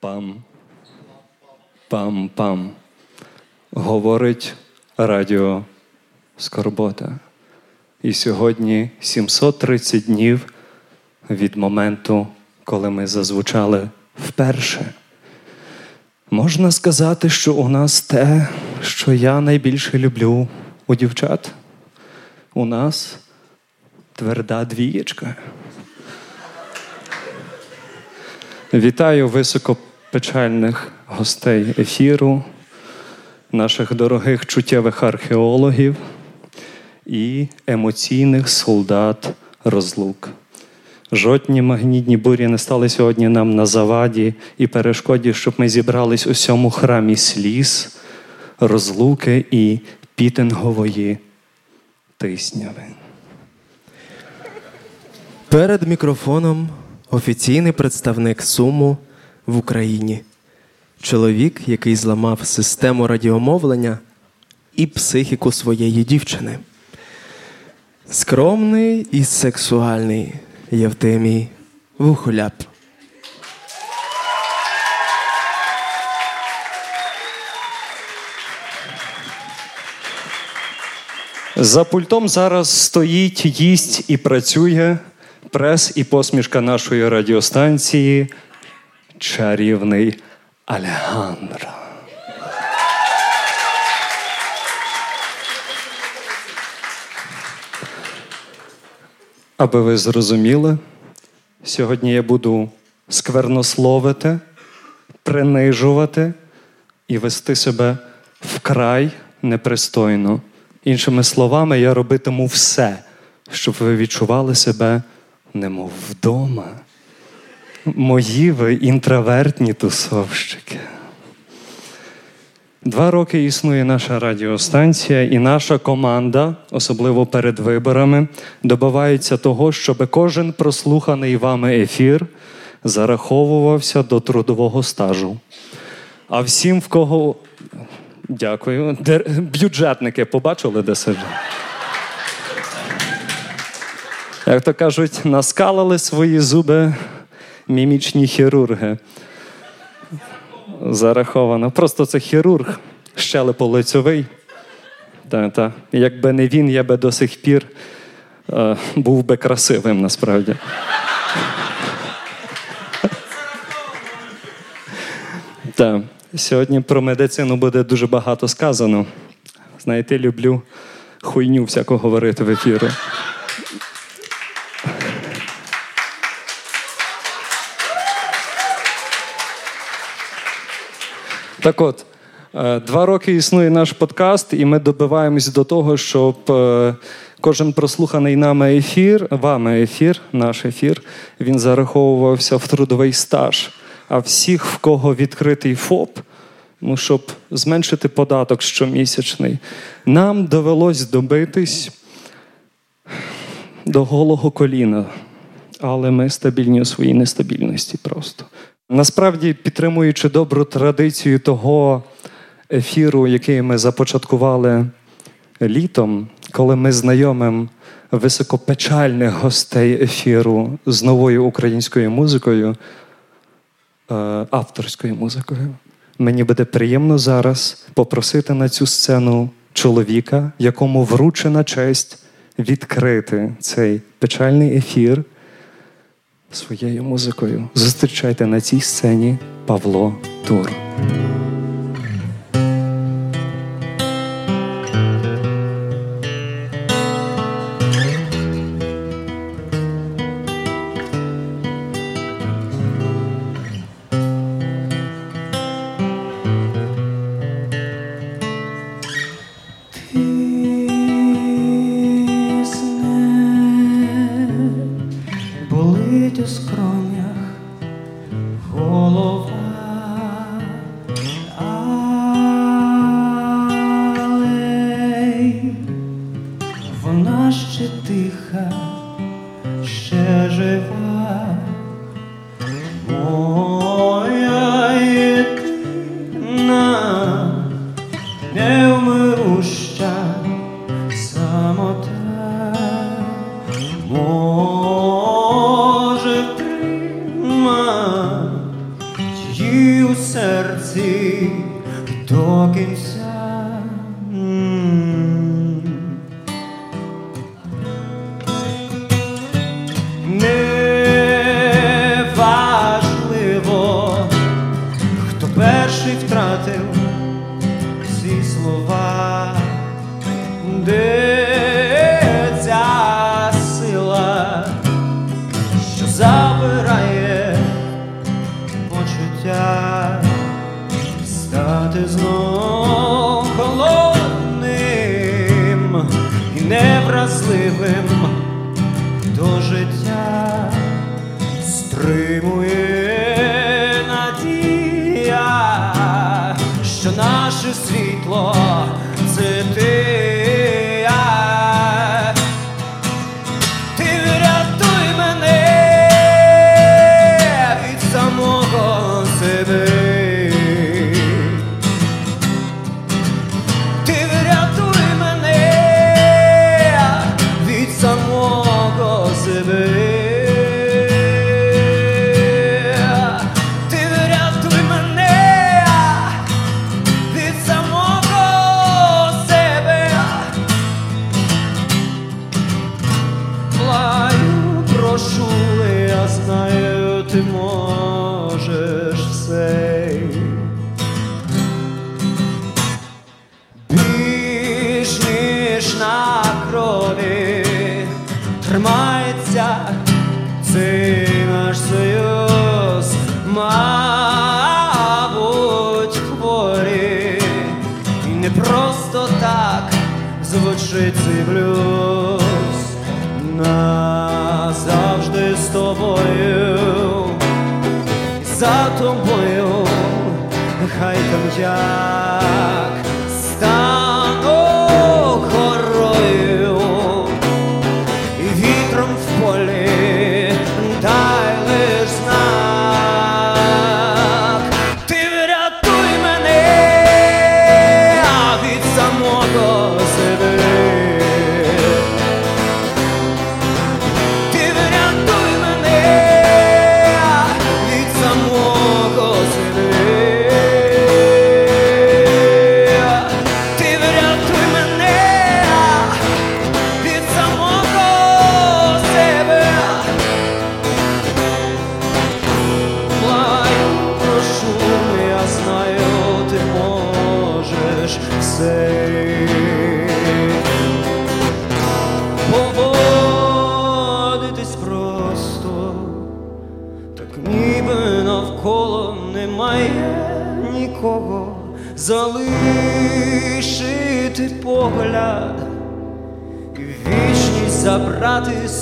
Пам. Пам-пам. Говорить радіо Скорбота. І сьогодні 730 днів від моменту, коли ми зазвучали вперше. Можна сказати, що у нас те, що я найбільше люблю у дівчат. У нас тверда двієчка. Вітаю високопечальних гостей ефіру, наших дорогих чуттєвих археологів і емоційних солдат розлук. Жодні магнітні бурі не стали сьогодні нам на заваді і перешкоді, щоб ми зібрались у цьому храмі сліз, розлуки і пітингової тисняви. Перед мікрофоном офіційний представник Суму в Україні. Чоловік, який зламав систему радіомовлення і психіку своєї дівчини. Скромний і сексуальний Євтемій Вухоляп. За пультом зараз стоїть, їсть і працює прес і посмішка нашої радіостанції чарівний Алехандро. Аби ви зрозуміли, сьогодні я буду сквернословити, принижувати і вести себе вкрай непристойно. Іншими словами, я робитиму все, щоб ви відчували себе немов вдома. Мої ви інтровертні тусовщики. Два роки існує наша радіостанція, і наша команда, особливо перед виборами, добивається того, щоб кожен прослуханий вами ефір зараховувався до трудового стажу. А всім, в кого. Дякую. Бюджетники побачили, де сиджу? Як то кажуть, наскалили свої зуби мімічні хірурги. Зараховано. Просто це хірург, щелепо-лицьовий. Та, та. Якби не він, я би до сих пір е, був би красивим насправді. Так. Сьогодні про медицину буде дуже багато сказано. Знаєте, люблю хуйню всяку говорити в ефірі. Так от, е, два роки існує наш подкаст, і ми добиваємось до того, щоб е, кожен прослуханий нами ефір, вами ефір, наш ефір, він зараховувався в трудовий стаж. А всіх, в кого відкритий ФОП, ну, щоб зменшити податок щомісячний, нам довелось добитись до голого коліна. Але ми стабільні у своїй нестабільності просто. Насправді, підтримуючи добру традицію того ефіру, який ми започаткували літом, коли ми знайомим високопечальних гостей ефіру з новою українською музикою, е, авторською музикою, мені буде приємно зараз попросити на цю сцену чоловіка, якому вручена честь відкрити цей печальний ефір своєю музикою. Зустрічайте на цій сцені Павло Тур. Що наше світло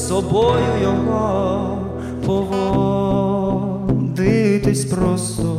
собою його, поводитись просто.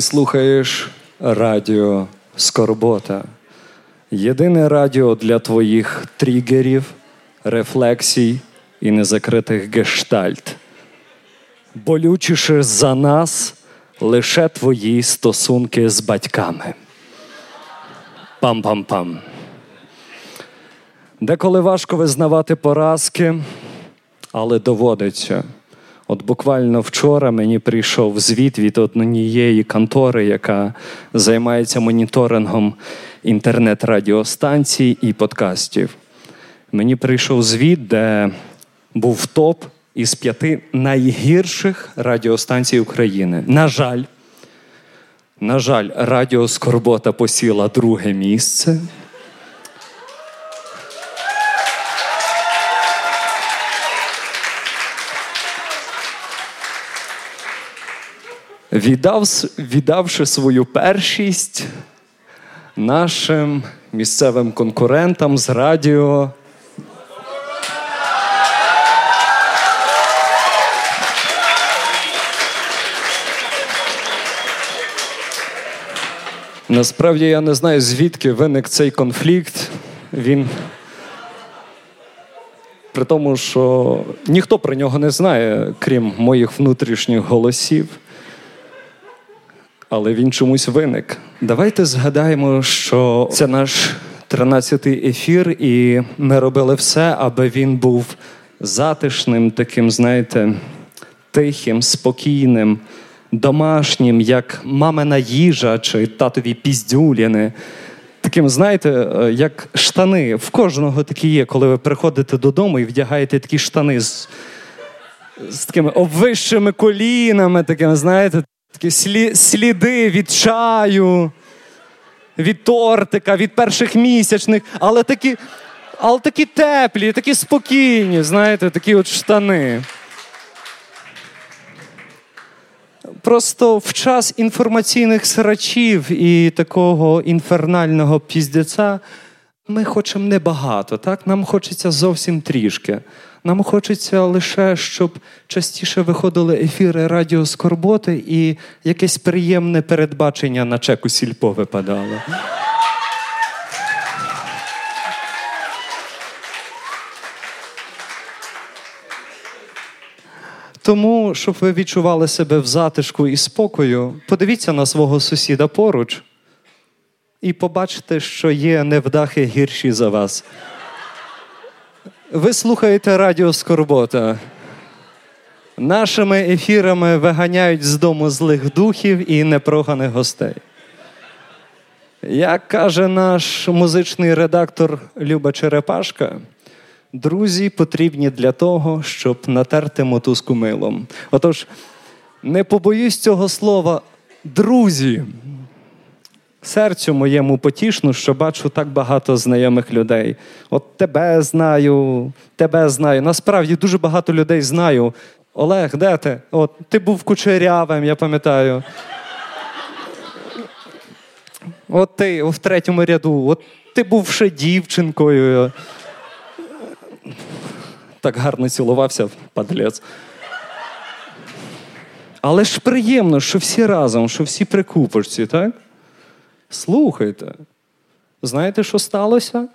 Слухаєш радіо Скорбота. Єдине радіо для твоїх тригерів, рефлексій і незакритих гештальт. Болючіше за нас лише твої стосунки з батьками. Пам-пам-пам. Деколи важко визнавати поразки, але доводиться. От буквально вчора мені прийшов звіт від однієї контори, яка займається моніторингом інтернет-радіостанцій і подкастів. Мені прийшов звіт, де був топ із п'яти найгірших радіостанцій України. На жаль, на жаль, Радіо Скорбота посіла друге місце. Віддав, віддавши свою першість нашим місцевим конкурентам з радіо. Насправді я не знаю, звідки виник цей конфлікт. Він при тому, що ніхто про нього не знає, крім моїх внутрішніх голосів. Але він чомусь виник. Давайте згадаємо, що це наш 13-й ефір, і ми робили все, аби він був затишним, таким, знаєте, тихим, спокійним, домашнім, як мамина їжа чи татові піздюліни. Таким, знаєте, як штани. В кожного такі є, коли ви приходите додому і вдягаєте такі штани з, з такими обвищими колінами, такими, знаєте, такі слі, сліди від чаю, від тортика, від перших місячних, але такі, але такі теплі, такі спокійні, знаєте, такі от штани. Просто в час інформаційних срачів і такого інфернального піздеця ми хочемо небагато, так? Нам хочеться зовсім трішки. Нам хочеться лише, щоб частіше виходили ефіри Радіо Скорботи і якесь приємне передбачення на чеку сільпо випадало. Тому, щоб ви відчували себе в затишку і спокою, подивіться на свого сусіда поруч і побачите, що є невдахи гірші за вас. Ви слухаєте Радіо Скорбота. Нашими ефірами виганяють з дому злих духів і непроганих гостей. Як каже наш музичний редактор Люба Черепашка, друзі потрібні для того, щоб натерти мотузку милом. Отож, не побоюсь цього слова, друзі. Серцю моєму потішну, що бачу так багато знайомих людей. От тебе знаю, тебе знаю. Насправді дуже багато людей знаю. Олег, де ти? От ти був кучерявим, я пам'ятаю. От ти в третьому ряду, от ти був ще дівчинкою. Так гарно цілувався, падлець. Але ж приємно, що всі разом, що всі при купочці, так? Слухайте, знаєте, що сталося?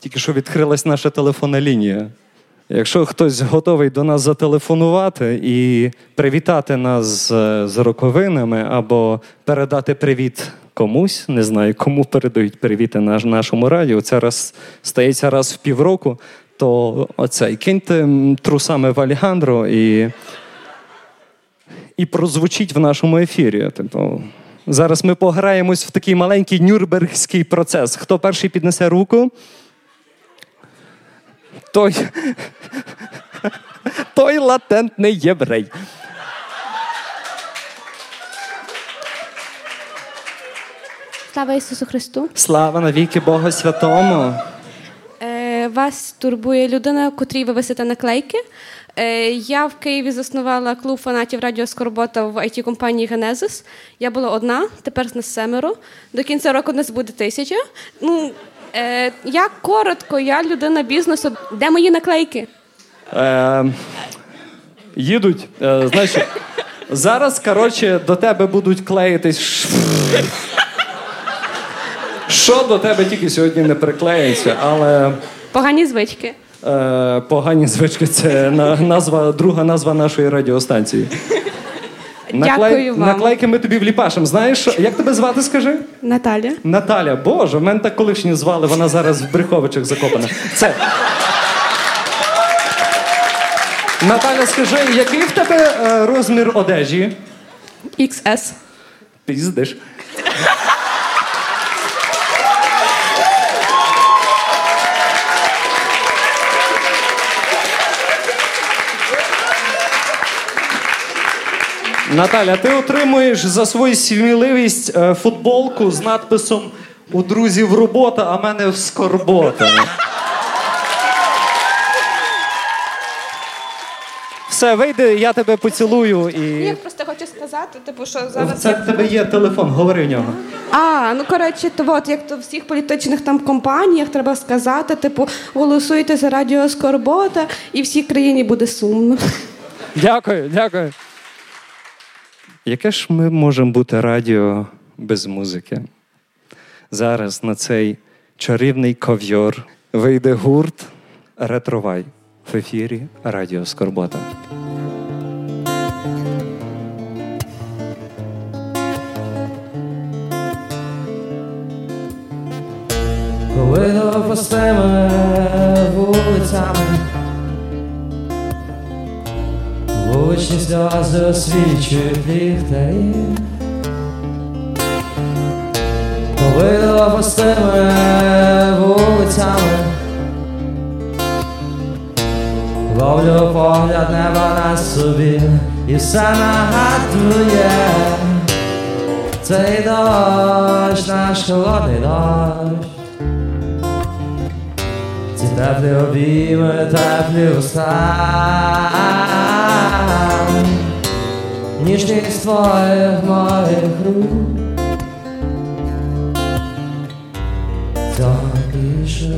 Тільки що відкрилась наша телефонна лінія. Якщо хтось готовий до нас зателефонувати і привітати нас з, з роковинами або передати привіт комусь, не знаю, кому передають привіти на нашому радіо, це раз стається раз в півроку, то оцей киньте трусами в Алігандро і, і прозвучить в нашому ефірі. Тобто, Зараз ми пограємось в такий маленький нюрнбергський процес. Хто перший піднесе руку? Той той латентний єврей. Слава Ісусу Христу! Слава навіки Бога Святому! Е, вас турбує людина, котрій ви висите наклейки. Е, я в Києві заснувала клуб фанатів Радіо Скорбота в it компанії Генезис. Я була одна, тепер нас семеро. До кінця року нас буде тисяча. Ну, е, я коротко, я людина бізнесу. Де мої наклейки? Е, їдуть. Е, знаєш, Зараз, коротше, до тебе будуть клеїтись. Що до тебе тільки сьогодні не приклеїться, але Погані звички. Е, погані звички це назва, друга назва нашої радіостанції. Дякую вам. Наклейки ми тобі вліпашемо. Знаєш, як тебе звати, скажи? Наталя. Наталя, боже, в мене так колишні звали, вона зараз в Бреховичах закопана. Це. Наталя, скажи, який в тебе е, розмір одежі? XS. Піздиш. Наталя, ти отримуєш за свою сміливість е, футболку з надписом У друзів робота, а в мене скорбота. Все, вийди, я тебе поцілую і. Я просто хочу сказати, типу, що зараз. Це в тебе є телефон, говори в нього. А, ну коротше, то от як то в всіх політичних там компаніях треба сказати, типу, голосуйте за радіо Скорбота, і всій країні буде сумно. Дякую, дякую. Яке ж ми можемо бути радіо без музики? Зараз на цей чарівний ковйор вийде гурт Ретровай в ефірі Радіо Скорбота. Коли допустими вулицями, вуличні сльози освічують ліхтарі. Коли допустими вулицями, ловлю погляд неба на собі, і все нагадує. Цей дощ, наш холодний дощ. Ці теплі обійми, теплі уста Ніжність твоїх моїх рук Цього більше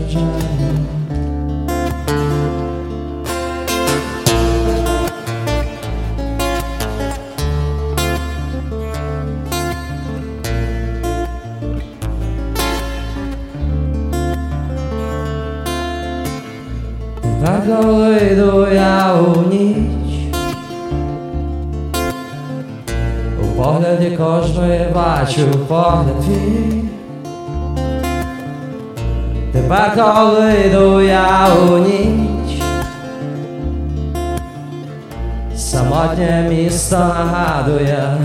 бачу погляд твій Тепер коли йду я у ніч Самотнє місто нагадує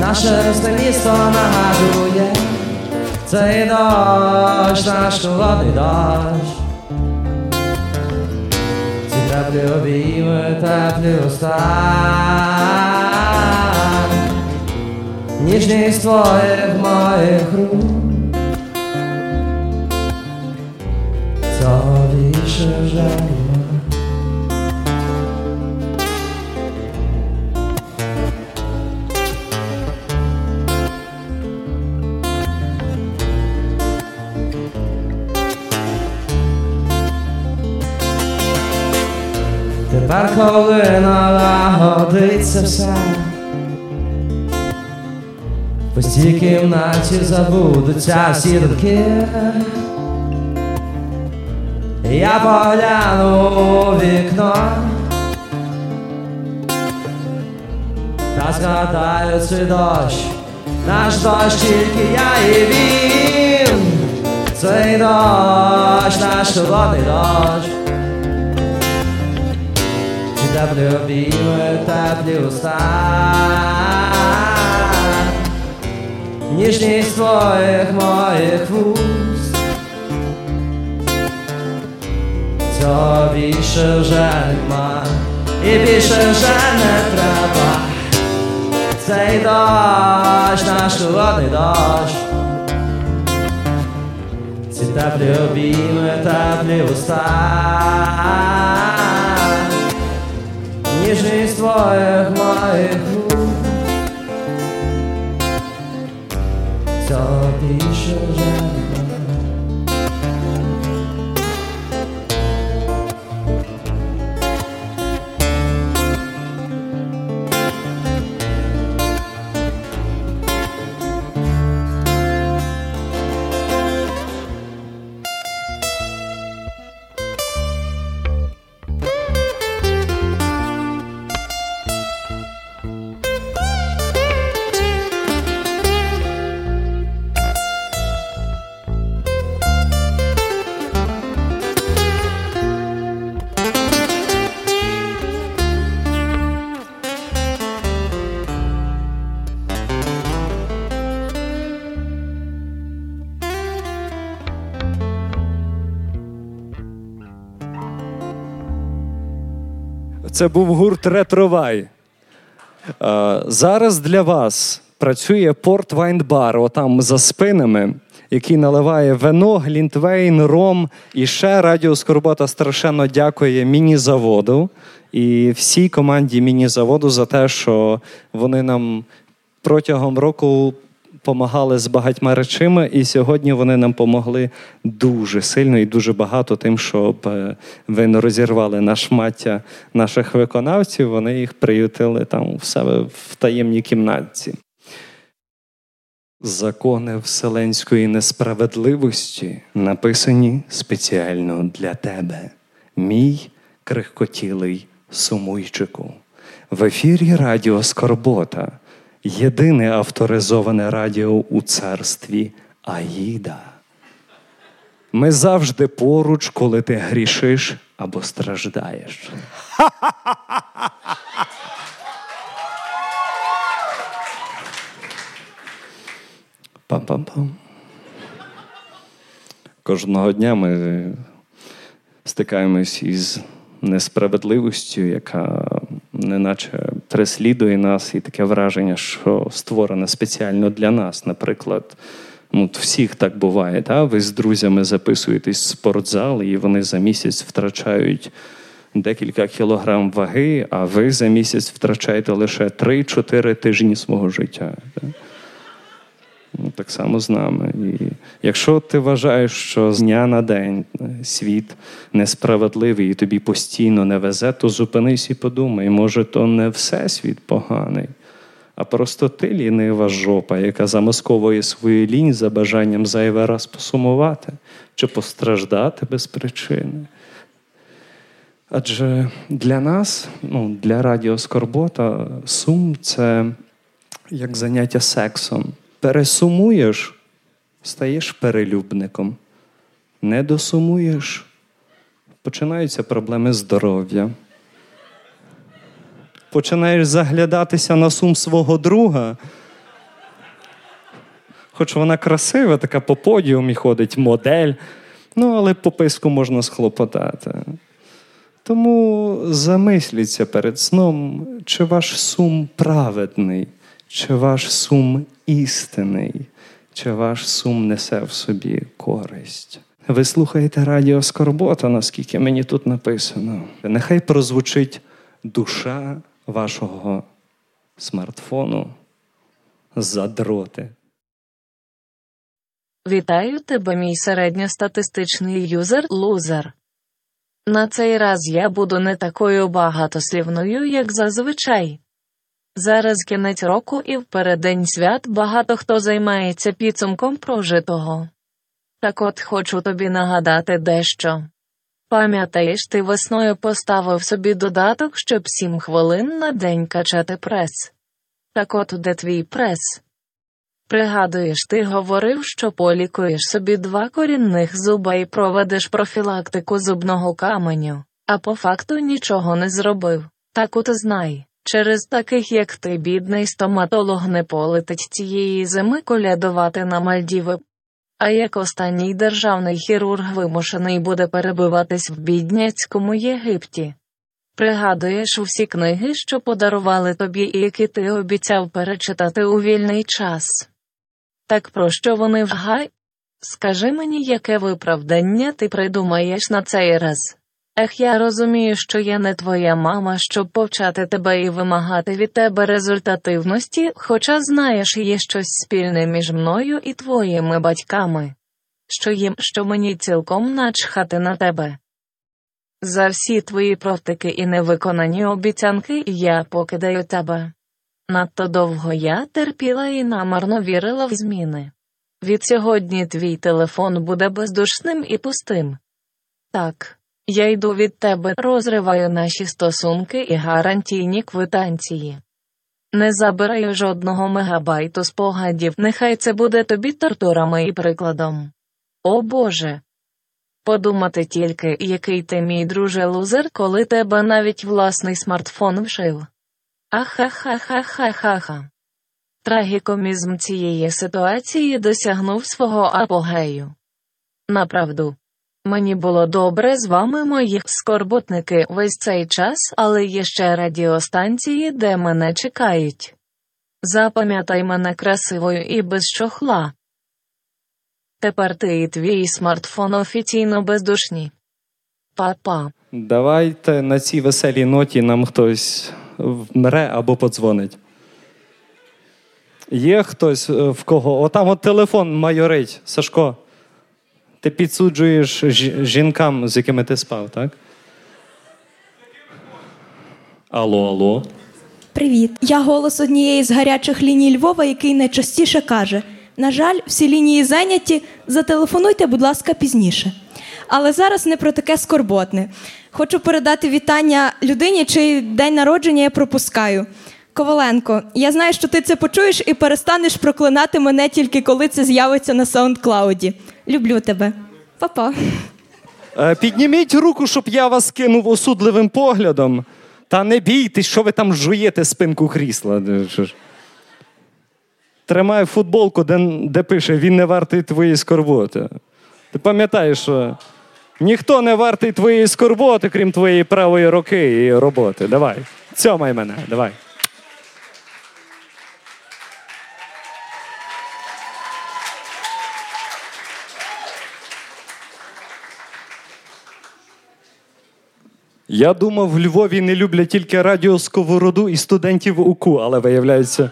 Наше росте місто нагадує. Цей дощ, наш холодний дощ. Ці теплі обійми, теплі уста Ніжність твоїх моїх рук вже нема Тепер, коли налагодиться все, в пустій кімнаті забудуться всі думки. Я погляну у вікно та згадаю цей дощ, наш дощ тільки я і він, цей дощ, наш холодний дощ. Ці теплі обійми, теплі уста Ніжність твоїх моїх вуст. Цього більше вже нема І більше вже не треба. Цей дощ, наш холодний дощ. Ці теплі обійми, теплі уста. Ніжність твоїх моїх рук Цього більше вже нема Це був гурт Ретровай. Е, Зараз для вас працює Порт Вайн Бар, отам за спинами, який наливає вино, глінтвейн, ром. І ще Радіо Скорбота страшенно дякує міні-заводу і всій команді міні-заводу за те, що вони нам протягом року помагали з багатьма речами, і сьогодні вони нам помогли дуже сильно і дуже багато тим, щоб е, ви не розірвали на шмаття наших виконавців. Вони їх приютили там в себе в таємній кімнатці. Закони вселенської несправедливості написані спеціально для тебе, мій крихкотілий сумуйчику. В ефірі Радіо Скорбота єдине авторизоване радіо у царстві Аїда. Ми завжди поруч, коли ти грішиш або страждаєш. Пам-пам-пам. Кожного дня ми стикаємось із несправедливістю, яка неначе переслідує нас, і таке враження, що створене спеціально для нас. Наприклад, ну, всіх так буває. Та? Ви з друзями записуєтесь в спортзал, і вони за місяць втрачають декілька кілограм ваги, а ви за місяць втрачаєте лише 3-4 тижні свого життя. Та? Так само з нами. І якщо ти вважаєш, що з дня на день світ несправедливий і тобі постійно не везе, то зупинись і подумай, може, то не все світ поганий, а просто ти лінива жопа, яка замасковує свою лінь за бажанням зайвий раз посумувати чи постраждати без причини. Адже для нас, ну, для Радіо Скорбота, сум це як заняття сексом. Пересумуєш, стаєш перелюбником. Не досумуєш, починаються проблеми здоров'я. Починаєш заглядатися на сум свого друга. Хоч вона красива, така по подіумі ходить модель, ну, але по писку можна схлопотати. Тому замисліться перед сном, чи ваш сум праведний, чи ваш сум істинний, чи ваш сум несе в собі користь. Ви слухаєте Радіо Скорбота, наскільки мені тут написано. Нехай прозвучить душа вашого смартфону задроти. Вітаю тебе, мій середньостатистичний юзер-лузер. На цей раз я буду не такою багатослівною, як зазвичай. Зараз кінець року і впередень свят багато хто займається підсумком прожитого. Так от хочу тобі нагадати дещо. Пам'ятаєш, ти весною поставив собі додаток, щоб 7 хвилин на день качати прес. Так от де твій прес? Пригадуєш, ти говорив, що полікуєш собі два корінних зуба і проведеш профілактику зубного каменю, а по факту нічого не зробив. Так от знай, через таких, як ти, бідний стоматолог не полетить цієї зими колядувати на Мальдіви. А як останній державний хірург вимушений буде перебиватись в бідняцькому Єгипті. Пригадуєш усі книги, що подарували тобі і які ти обіцяв перечитати у вільний час. Так про що вони вгай? Скажи мені, яке виправдання ти придумаєш на цей раз. Ех, я розумію, що я не твоя мама, щоб повчати тебе і вимагати від тебе результативності, хоча знаєш, є щось спільне між мною і твоїми батьками, що їм, що мені цілком начхати на тебе. За всі твої провтики і невиконані обіцянки я покидаю тебе. Надто довго я терпіла і намарно вірила в зміни. Від сьогодні твій телефон буде бездушним і пустим. Так, я йду від тебе, розриваю наші стосунки і гарантійні квитанції. Не забираю жодного мегабайту спогадів, нехай це буде тобі тортурами і прикладом. О Боже. Подумати тільки, який ти мій друже лузер, коли тебе навіть власний смартфон вшив. Ахахахахахаха. Трагікомізм цієї ситуації досягнув свого апогею. Направду, Мені було добре з вами, мої скорботники, весь цей час, але є ще радіостанції, де мене чекають. Запам'ятай мене красивою і без чохла. Тепер ти і твій смартфон офіційно бездушні. Па-па. Давайте на цій веселій ноті нам хтось вмре або подзвонить. Є хтось, е, в кого. Отам от телефон майорить, Сашко. Ти підсуджуєш жінкам, з якими ти спав, так? Алло, алло. Привіт. Я голос однієї з гарячих ліній Львова, який найчастіше каже: на жаль, всі лінії зайняті. Зателефонуйте, будь ласка, пізніше. Але зараз не про таке скорботне. Хочу передати вітання людині, чий день народження я пропускаю. Коваленко, я знаю, що ти це почуєш і перестанеш проклинати мене тільки коли це з'явиться на саундклауді. Люблю тебе. Па-па. Е, Підніміть руку, щоб я вас кинув осудливим поглядом. Та не бійтесь, що ви там жуєте спинку крісла. Де. Тримаю футболку, де, де пише Він не вартий твоєї скорботи. Ти пам'ятаєш, що ніхто не вартий твоєї скорботи, крім твоєї правої руки і роботи. Давай. Цьомай мене, давай. Я думав, в Львові не люблять тільки радіо Сковороду і студентів УКУ, але виявляється.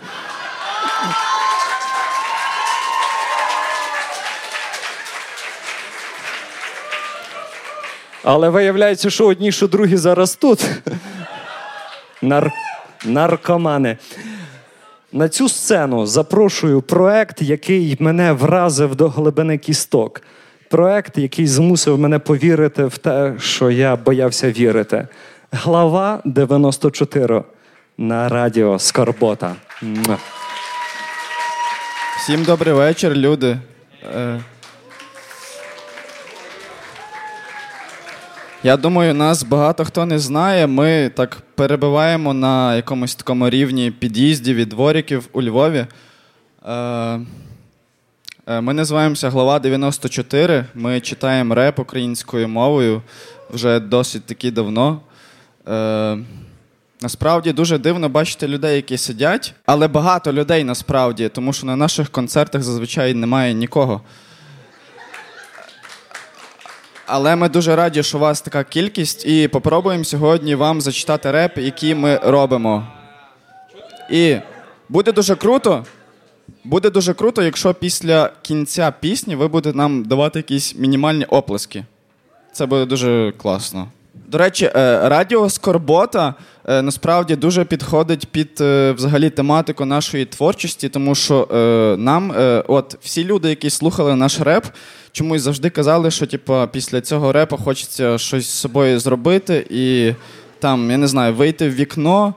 Але виявляється, що одні, що другі зараз тут. Нар... Наркомани. На цю сцену запрошую проект, який мене вразив до глибини кісток. Проект, який змусив мене повірити в те, що я боявся вірити. Глава 94 на радіо Скорбота. Всім добрий вечір, люди. Е, Я думаю, нас багато хто не знає. Ми так перебуваємо на якомусь такому рівні під'їздів і двориків у Львові. Е, Ми називаємося Глава 94. Ми читаємо реп українською мовою вже досить таки давно. Е, Насправді дуже дивно бачити людей, які сидять, але багато людей насправді, тому що на наших концертах зазвичай немає нікого. Але ми дуже раді, що у вас така кількість, і попробуємо сьогодні вам зачитати реп, який ми робимо. І буде дуже круто. Буде дуже круто, якщо після кінця пісні ви будете нам давати якісь мінімальні оплески. Це буде дуже класно. До речі, е, радіо Скорбота е, насправді дуже підходить під е, взагалі тематику нашої творчості, тому що нам, от всі люди, які слухали наш реп, чомусь завжди казали, що типу, після цього репу хочеться щось з собою зробити і там, я не знаю, вийти в вікно.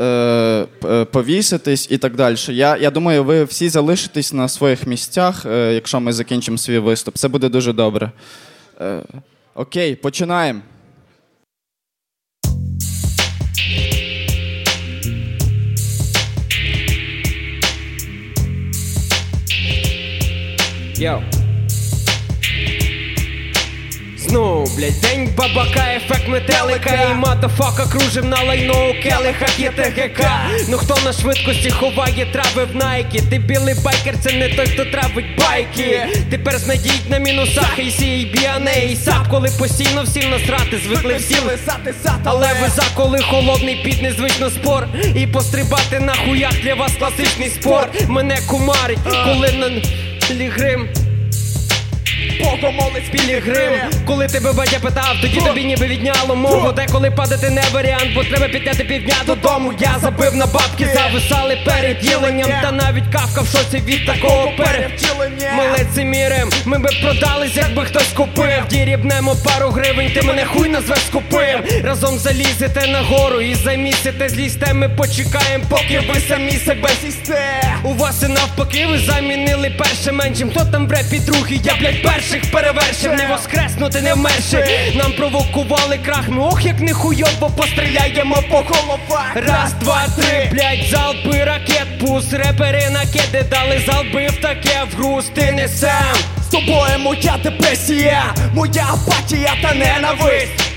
Е, е, Повіситись і так далі. Я, я думаю, ви всі залишитесь на своїх місцях, е, якщо ми закінчимо свій виступ. Це буде дуже добре. Окей, починаємо. Йоу. Знову, блядь, день бабака, ефект метелика. І матафака кружим на лайно у келихах є ТГК Ну хто на швидкості ховає трави в найки? Ти білий байкер, це не той, хто травить байки. Тепер знайдіть на мінусах і сій біане і сап. Коли постійно всім насрати, звикли всі лисати сад Але ви за коли холодний під незвично спор. І пострибати на хуях для вас класичний спорт Мене кумарить, коли на лігрим Богомолець пілігрим Коли тебе батя питав, тоді тобі ніби відняло мову. Деколи падати не варіант, бо треба підняти півдня додому. Я забив на бабки, зависали перед їленням Та навіть кавка в шоці від такого перевтілення. Ми лицемірим, ми би продались, якби хтось купив. Дірібнемо пару гривень, ти мене хуй назвеш скупим. Разом залізете на гору і замісите злізьте. Ми почекаємо, поки ви самі себе сісте. У вас і навпаки, ви замінили перше меншим. Хто там в репі другий, я блядь перший перших перевершив, не воскреснути, не вмерши. Нам провокували крах, ми ох, як не хуйово постріляємо по головах. Раз, два, три, блять, залпи ракет, пус, репери накиди, дали залби в таке в груз, ти не сам. З тобою моя депресія, моя апатія та ненависть.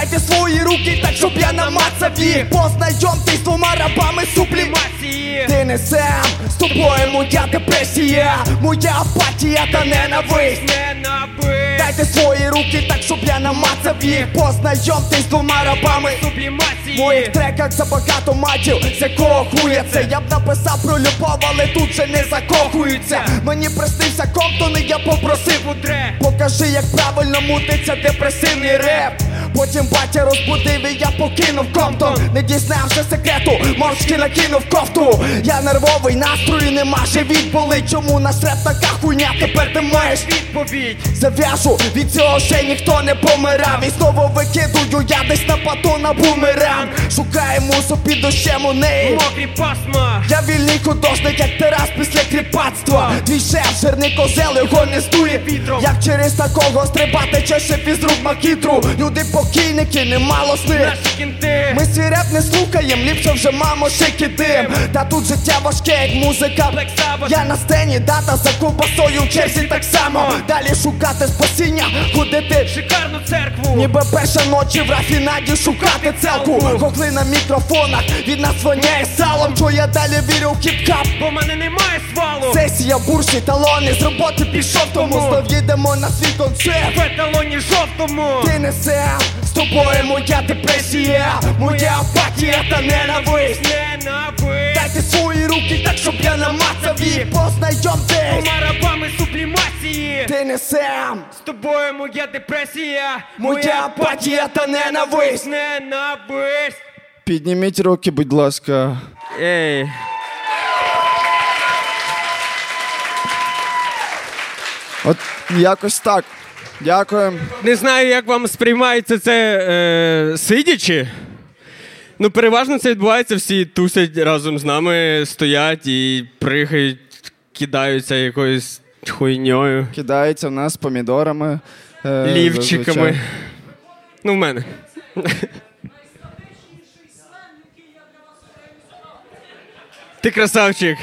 Дайте свої руки, так щоб я намацав їх Познайомтесь з двома рабами сублімації. Ти не сам, з тобою моя депресія, моя апатія та ненависть. Ненависть, Дайте свої руки, так щоб я намацав їх. Познайомтесь з двома рабами. В сублімації. моїх треках забагато матів, з якого хуя це. Я б написав про любов, але тут же не закохуються. Мені приснився Комптон і я попросив. Мудре. Покажи, як правильно мутиться депресивний реп. Потім батя розбудив і я покинув Комптон Не дізнався секрету, морськи накинув кофту. Я нервовий, настрою нема, живіт болить. Чому наш реп така хуйня, тепер ти маєш Відповідь. Зав'яжу, від цього ще ніхто не помирав. І знову викидую я десь на пату на бумеранг. Шукаю мусу під дощем у неї. Мокрі пасма. я вільний художник, як Тарас після кріпацтва. Твій шеф, жирний козел, його не здує. Вітром. Як через такого стрибати чеше фізрук макітру. Люди покійники, немало з них Наші кінти. Ми свій реп не слухаєм, ліпше вже мамо шики дим Та тут життя важке, як музика. Я на сцені, дата за кубасою в черзі так само. Далі шукати спасіння, ходити Шикарну церкву. Ніби перша ночі в рафінаді шукати целку Хохли на мікрофонах, від нас воняє салом. Що я далі вірю в хіп-хап? Бо мене немає свалу. Сесія, бурші, талони, з роботи пішов. Тому Знов їдемо на свій концерт. В еталоні жовтому. Ти не сам, з тобою моя депресія. Моя апатія та ненависть. Ненависть. Дайте свої руки, так щоб я намацав їх Познайомтесь, Двома рабами сублімації. ти не сам З тобою моя депресія. Моя апатія та ненависть Ненависть. Підніміть руки, будь ласка. Ей. От якось так. Дякуємо. Не знаю, як вам сприймається це е, сидячи. Ну, переважно це відбувається, всі тусять разом з нами, стоять і пригають, кидаються якоюсь хуйньою, Кидається в нас помідорами. е, лівчиками. зазвичай. Ну, в мене. Ти красавчик.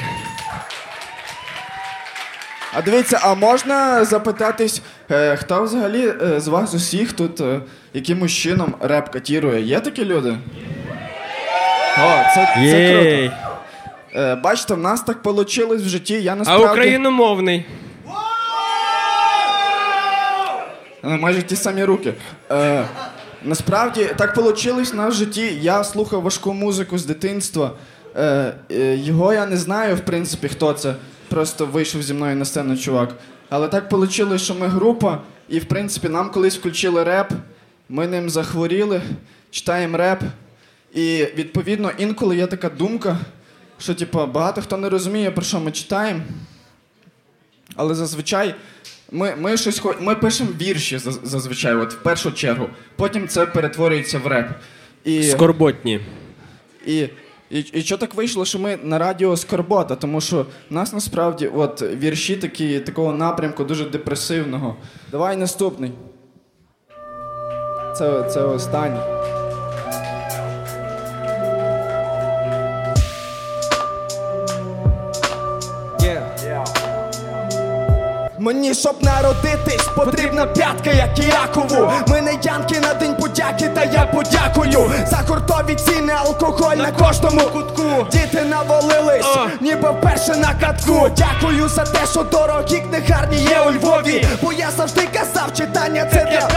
А дивіться, а можна запитатись, е, хто взагалі е, з вас усіх тут е, якимось чином реп катірує? Є такі люди? О, це, це Єй. круто. Е, бачите, в нас так вийшло в житті. Я А насправді україномовний. Е, майже ті самі руки. Е, насправді так вийшло в нас в житті. Я слухав важку музику з дитинства. Е, е, його я не знаю, в принципі, хто це. Просто вийшов зі мною на сцену чувак. Але так вийшло, що ми група, і в принципі нам колись включили реп, ми ним захворіли, читаємо реп. І відповідно інколи є така думка, що типу, багато хто не розуміє, про що ми читаємо. Але зазвичай ми, ми щось ми пишемо вірші зазвичай, от в першу чергу. Потім це перетворюється в реп. І, Скорботні. і, і, і що так вийшло, що ми на радіо Скорбота, тому що в нас насправді от, вірші такі, такого напрямку дуже депресивного. Давай наступний. Це, це останній. Мені, щоб народитись, потрібна п'ятка, як і Якову. Мене янки на день подяки, та я подякую за гуртові ціни, алкоголь на кожному кутку. Діти навалились, ніби вперше на катку. Дякую за те, що дорогі книгарні є у Львові. Бо я завжди казав, читання це для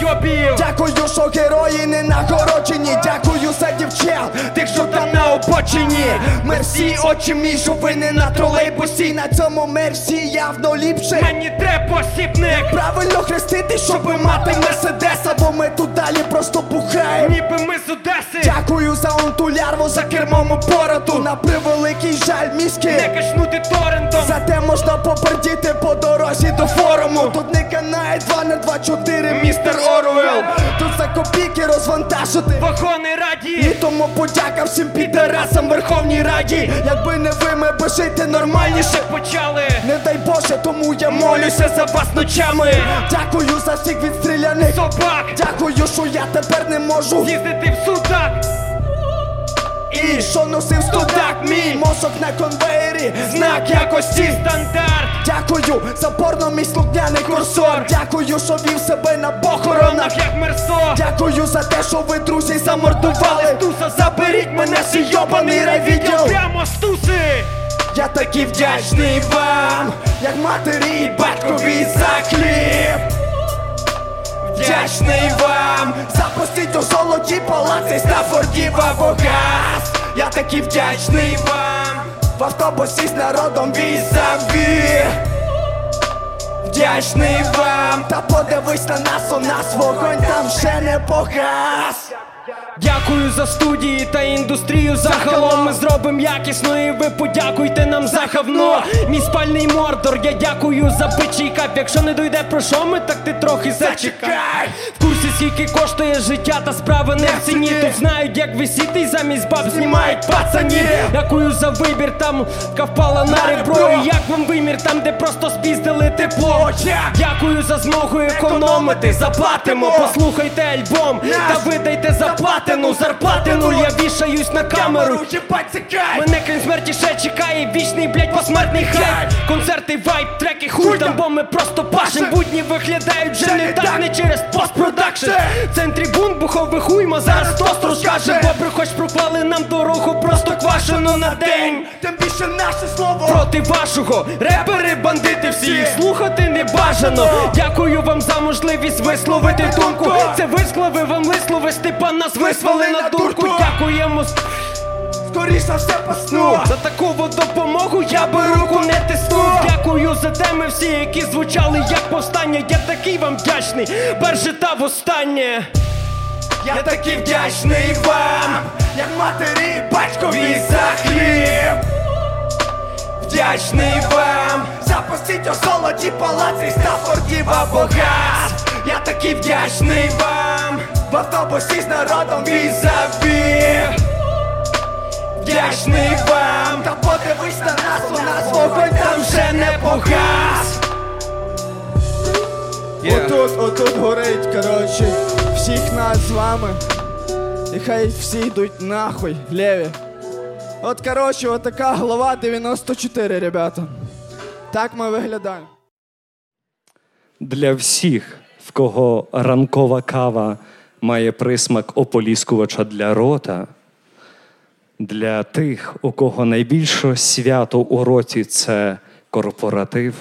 долбойобів. Дякую, що герої не нагороджені. Дякую за дівчат, тих, що там на обочині. Мерсі, очі мій, що ви не на тролейбусі. На цьому мерсі явно ліпше. Мені треба посібник. Правильно хрестити, щоби мати мерседеса, бо ми тут далі просто бухаємо. Ніби ми з Одеси. Дякую за онту лярву, за кермом у породу. На превеликий жаль Не мізки. качнути торрентом. Зате можна попердіти по дорозі до форуму. Тут не канає 2 на 2, 4, містер Оруел. Тут за копійки розвантажити. Вагони І тому подяка всім підарасам Верховній Раді. Якби не ви, ми би жити нормальніше. почали. Не дай Боже, тому я. Молюся за вас ночами. Дякую за всіх відстріляних. Собак, Дякую, що я тепер не можу. їздити в судах. І що носив студак мій мозок на конвейері. Знак якості стандарт. Дякую за порно мій слухняний курсор. Дякую, що вів себе на похоронах. Як мерсо. Дякую за те, що ви друзі замордували. Туса Заберіть мене свій йобаний райвідділ. Прямо з туси. Я такий вдячний вам, як матері і батькові за хліб. Вдячний вам запустіть у золоті палаці Стафордів або газ. Я такий вдячний вам в автобусі з народом візаві. Вдячний вам, та подивись на нас, у нас вогонь там ще не погас. Дякую за студії та індустрію загалом. Ми зробимо якісно, і ви подякуйте нам за хавно. Мій спальний мордор, я дякую за печий кап. Якщо не дойде про що ми, так ти трохи зачекай. В курсі скільки коштує життя та справа не в ціні. Тут знають, як висіти, замість баб знімають пацанів. Дякую за вибір, там впала на ребро. І як вам вимір, там де просто спіздили тепло. Дякую за змогу економити, заплатимо. Послухайте альбом та видайте заплатину, зарплатину. Я вішаюсь на камеру. Єбать, це кайф! Мене крім смерті ще чекає вічний, блять, посмертний хайп. Концерти, вайб, треки, хуй там, бо ми просто пашем. Будні виглядають вже не так, не через постпродакшн. В центрі бунт, буховий хуйма, зараз тост розкаже. Бобри хоч проклали нам дорогу, просто квашену на день. Тим більше наше слово. Проти вашого, репери, бандити всі. Їх слухати не бажано. Дякую вам за можливість висловити думку. Це вислови вам вислови, Степан нас визвали на дурку Дякуємо Скоріше за все посну за таку допомогу я би руку не тиснув. Дякую за теми всі, які звучали як повстання. Я такий вам вдячний, перше та востаннє. Я такий вдячний вам, як матері і батькові за хліб. Вдячний вам за постіть у золоті палаці Стафордів або газ. Я такий вдячний вам в автобусі з народом візаві. Вдячний вам, та подивись на нас, у нас вогонь там вже не погас. Отут, отут горить, коротше, всіх нас з вами. І хай всі йдуть нахуй, леві. От, коротше, от така глава 94, ребята. Так ми виглядаємо. Для всіх, в кого ранкова кава має присмак ополіскувача для рота, для тих, у кого найбільше свято у роті це корпоратив.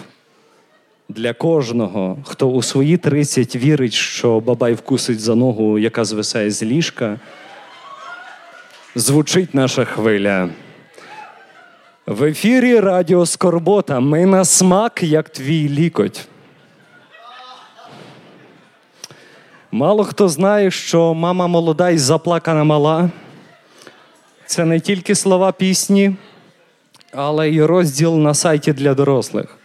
Для кожного, хто у свої 30 вірить, що бабай вкусить за ногу, яка звисає з ліжка, звучить наша хвиля. В ефірі Радіо Скорбота. Ми на смак, як твій лікоть. Мало хто знає, що мама молода і заплакана мала. Це не тільки слова пісні, але й розділ на сайті для дорослих.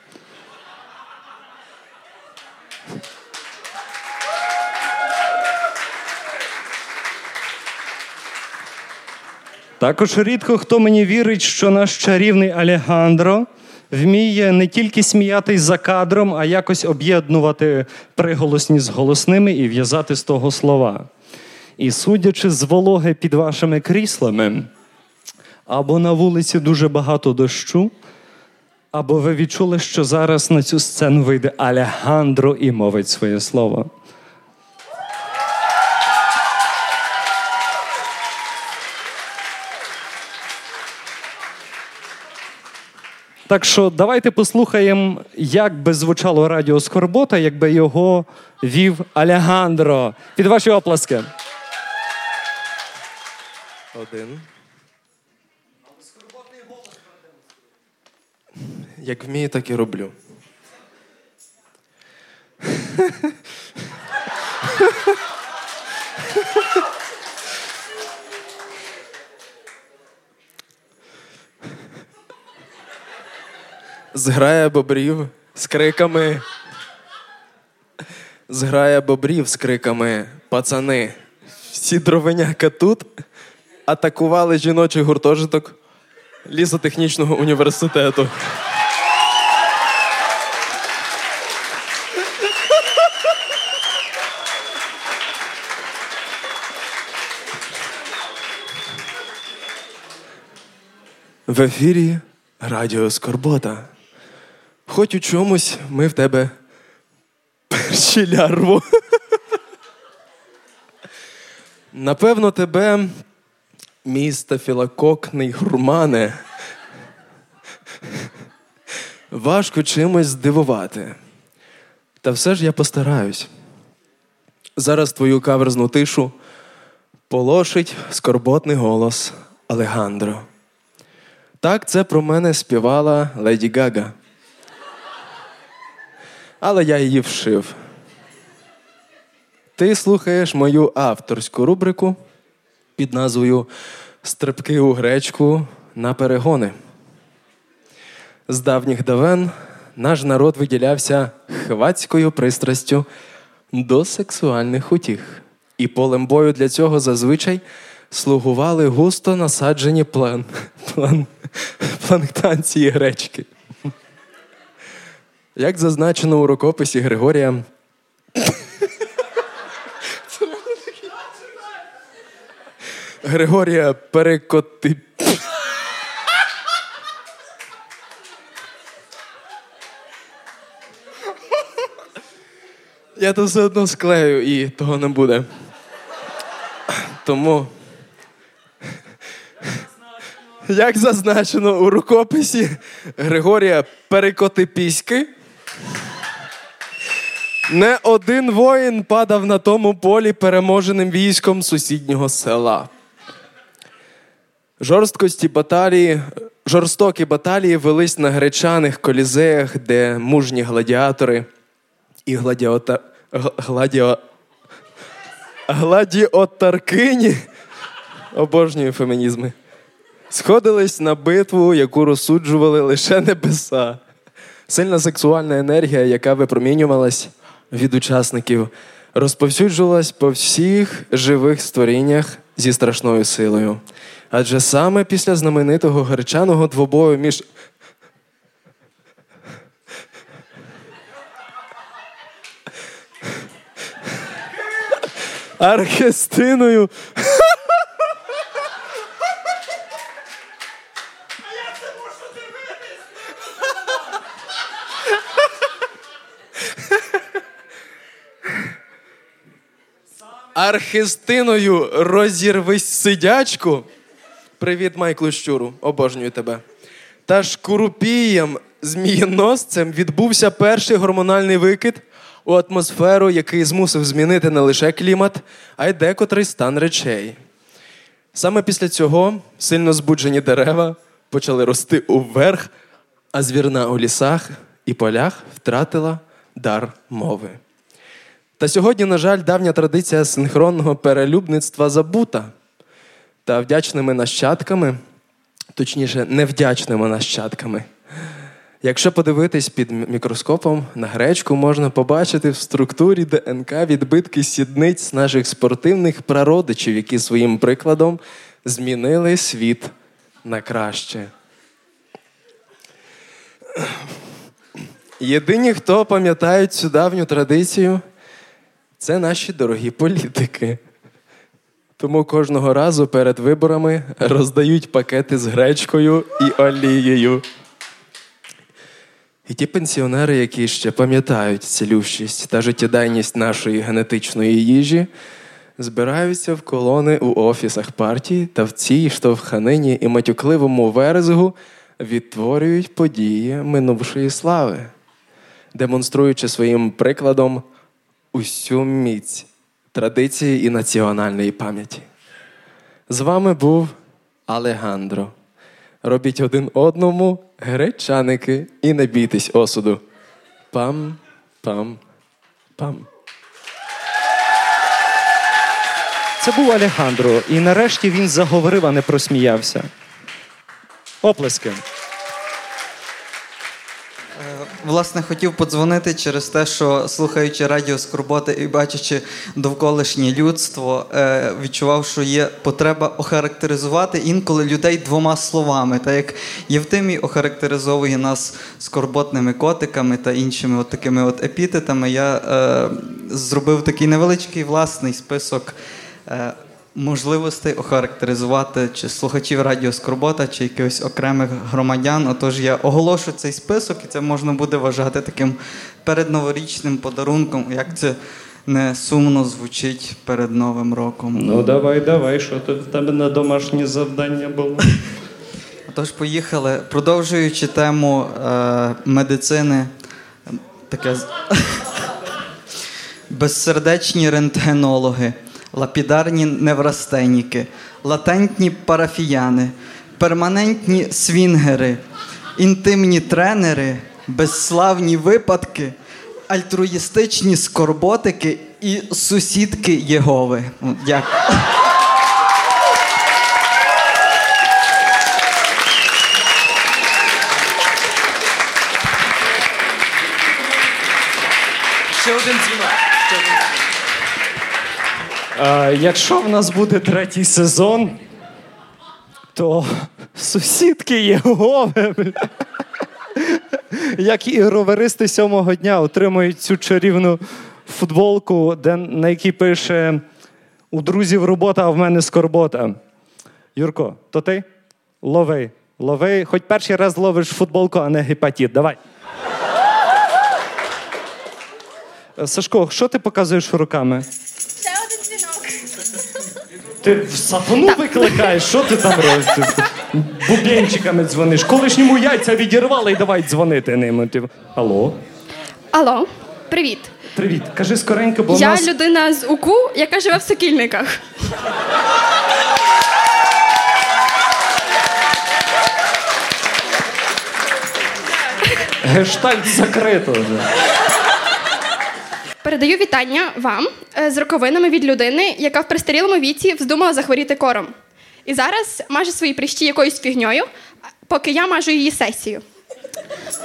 Також рідко хто мені вірить, що наш чарівний Алехандро вміє не тільки сміятись за кадром, а якось об'єднувати приголосні з голосними і в'язати з того слова. І судячи з вологи під вашими кріслами, або на вулиці дуже багато дощу, або ви відчули, що зараз на цю сцену вийде Алехандро і мовить своє слово. Так що давайте послухаємо, як би звучало радіо Скорбота, якби його вів Алехандро. Під ваші оплески. Один. Як вмію, так і роблю. Зграя бобрів з криками. Зграя бобрів з криками Пацани, всі дровеняка тут атакували жіночий гуртожиток лісотехнічного університету. В ефірі Радіо Скорбота. Хоч у чомусь ми в тебе перші лярву. Напевно, тебе, мій стафілококний гурмане, важко чимось здивувати. Та все ж я постараюсь. Зараз твою каверзну тишу полошить скорботний голос Алегандро. Так, це про мене співала Леді Гага. Але я її вшив. Ти слухаєш мою авторську рубрику під назвою Стрибки у гречку на перегони. З давніх давен наш народ виділявся хвацькою пристрастю до сексуальних утіх. І полем бою для цього зазвичай слугували густо насаджені план, план, планктанції гречки. Як зазначено у рукописі Григорія. Григорія перекоти. Я то все одно склею і того не буде. Тому. Як зазначено у рукописі Григорія Перекотипіськи, не один воїн падав на тому полі переможеним військом сусіднього села. Жорсткості баталії, жорстокі баталії велись на гречаних колізеях, де мужні гладіатори і гладіота... гладіо... гладіотаркині, обожнюю фемінізми, сходились на битву, яку розсуджували лише небеса. Сильна сексуальна енергія, яка випромінювалась від учасників, розповсюджувалась по всіх живих створіннях зі страшною силою. Адже саме після знаменитого гречаного двобою між Архестиною. Архистиною розірвись сидячку. Привіт, Майклу Щуру, обожнюю тебе. Та шкурупієм змієносцем відбувся перший гормональний викид у атмосферу, який змусив змінити не лише клімат, а й декотрий стан речей. Саме після цього сильно збуджені дерева почали рости уверх, а звірна у лісах і полях втратила дар мови. Та сьогодні, на жаль, давня традиція синхронного перелюбництва забута. Та вдячними нащадками, точніше, невдячними нащадками. Якщо подивитись під мікроскопом на гречку, можна побачити в структурі ДНК відбитки сідниць наших спортивних прародичів, які своїм прикладом змінили світ на краще. Єдині, хто пам'ятають цю давню традицію, це наші дорогі політики. Тому кожного разу перед виборами роздають пакети з гречкою і олією. І ті пенсіонери, які ще пам'ятають цілющість та життєдайність нашої генетичної їжі, збираються в колони у офісах партії та в цій штовханині і матюкливому верезгу відтворюють події минувшої слави, демонструючи своїм прикладом усю міць традиції і національної пам'яті. З вами був Алегандро. Робіть один одному гречаники і не бійтесь осуду. Пам, пам, пам. Це був Алехандро, і нарешті він заговорив, а не просміявся. Оплески. Власне хотів подзвонити через те, що слухаючи радіо Скорботи і бачачи довколишнє людство, е, відчував, що є потреба охарактеризувати інколи людей двома словами. Та як Євтимій охарактеризовує нас скорботними котиками та іншими от такими от епітетами, я е, зробив такий невеличкий власний список. Е, можливостей охарактеризувати чи слухачів Радіо Скорбота, чи якихось окремих громадян. Отож, я оголошу цей список, і це можна буде вважати таким передноворічним подарунком, як це не сумно звучить перед Новим роком. Ну давай, давай, що тут в тебе на домашнє завдання було? Отож, поїхали. Продовжуючи тему е, медицини, таке безсердечні рентгенологи, лапідарні неврастеніки, латентні парафіяни, перманентні свінгери, інтимні тренери, безславні випадки, альтруїстичні скорботики і сусідки Єгови. Дякую. Ще один дзвінок. Якщо в нас буде третій сезон, то сусідки Єгови, бля, як і роверисти сьомого дня, отримують цю чарівну футболку, де, на якій пише у друзів робота, а в мене скорбота. Юрко, то ти? Лови. Лови, хоч перший раз ловиш футболку, а не гепатит. Давай. Сашко, що ти показуєш руками? Ще один. Ти в сатану викликаєш, що ти там робиш? Бубенчиками дзвониш. Колишньому яйця відірвали і давай дзвонити ними. Ти... Алло, Алло, привіт. привіт. Кажи скоренько, бо в Я нас... людина з УКУ, яка живе в Сокільниках. гештальт закрито вже. Передаю вітання вам е, з роковинами від людини, яка в пристарілому віці вздумала захворіти кором. І зараз маже свої прищі якоюсь фігньою, поки я мажу її сесію.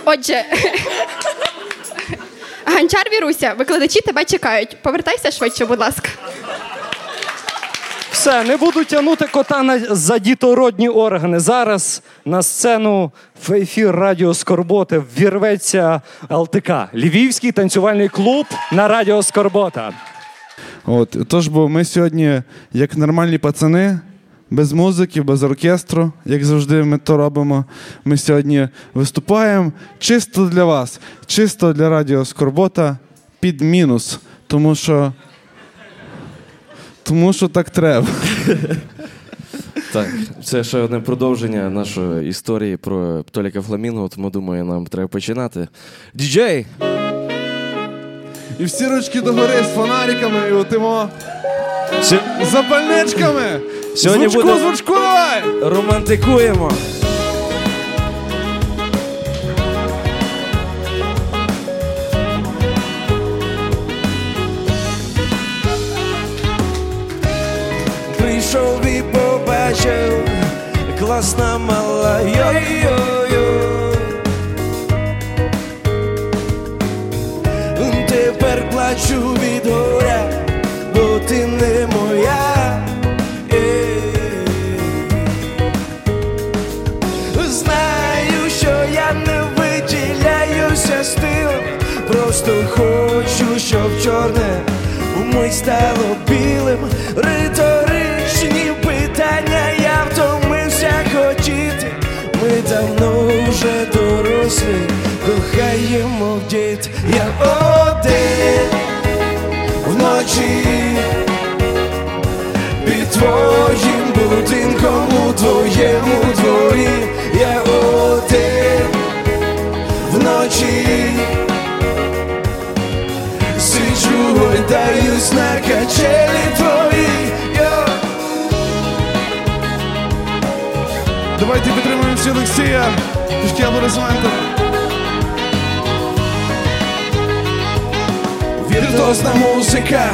Отже, Ганчар Віруся, викладачі тебе чекають. Повертайся швидше, будь ласка. Все, не буду тягнути кота на за дітородні органи. Зараз на сцену в ефір Радіо Скорботи ввірветься ЛТК Львівський танцювальний клуб на Радіо Скорбота. От, тож, бо ми сьогодні, як нормальні пацани, без музики, без оркестру, як завжди ми то робимо. Ми сьогодні виступаємо чисто для вас, чисто для радіо Скорбота під мінус. Тому що. Тому що так треба. Так, це ще одне продовження нашої історії про Толіка Фламінго, тому думаю, нам треба починати. Діджей! І всі ручки догори з фонариками, і отимо Сь- запальничками. Сьогодні звучку, буде- звучку давай! Романтикуємо! Прийшов і побачив, класна мала йо-йо-йо. Тепер плачу від горя, бо ти не моя. Е. Знаю, що я не виділяюся стилем, просто хочу, щоб чорне умить стало білим. Риторичні кохаємо в діт. Я один вночі під твоїм будинком у твоєму дворі. Я один вночі сиджу, гойдаюсь на качелі твої. Йо. Давайте підтримуємо всі Олексія. Пішки аплодисменти. Віртуозна музика.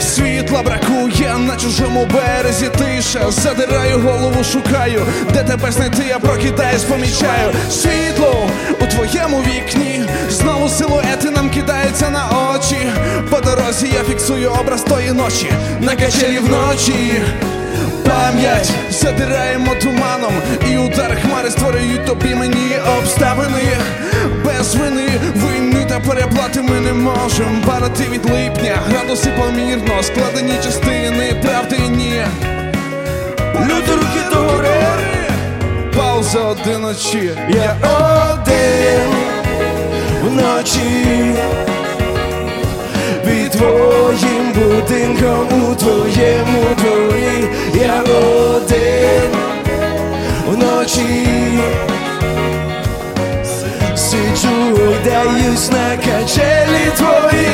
Світла бракує на чужому березі тиша. Задираю голову, шукаю, де тебе знайти, я прокидаюсь, помічаю світло у твоєму вікні. Знову силуети нам кидаються на очі. По дорозі я фіксую образ тої ночі, на качелі вночі. Пам'ять задираємо туманом, і удар хмари створюють тобі мені обставини без вини, переплати ми не можемо Падати від липня, градуси помірно, складені частини, правди ні. Люди руки догори, пауза одиночі. Я один вночі під твоїм будинком у твоєму дворі. Я один вночі сиджу, гойдаюсь на качелі твої.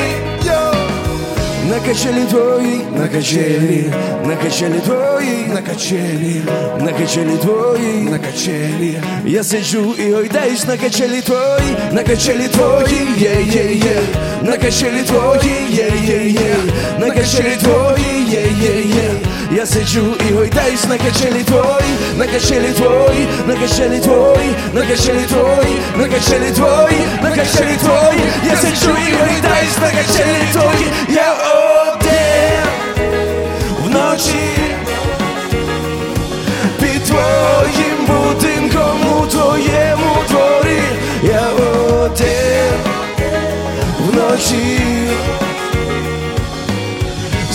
На качелі твої, на качелі, на качелі твої, на качелі, на качелі твої, на качелі. Я сиджу і гойдаюсь на качелі твої, на качелі твої, є, є, є, на качелі твої, є, є, є, на качелі твої, є, є, є. Я сиджу і гойдаюсь на качелі твої, на качелі твої, на качелі твої, на качелі твої, на качелі твої, на качелі твої. Я сиджу і гойдаюсь на качелі твої. Я один вночі під твоїм будинком у твоєму дворі. Я один вночі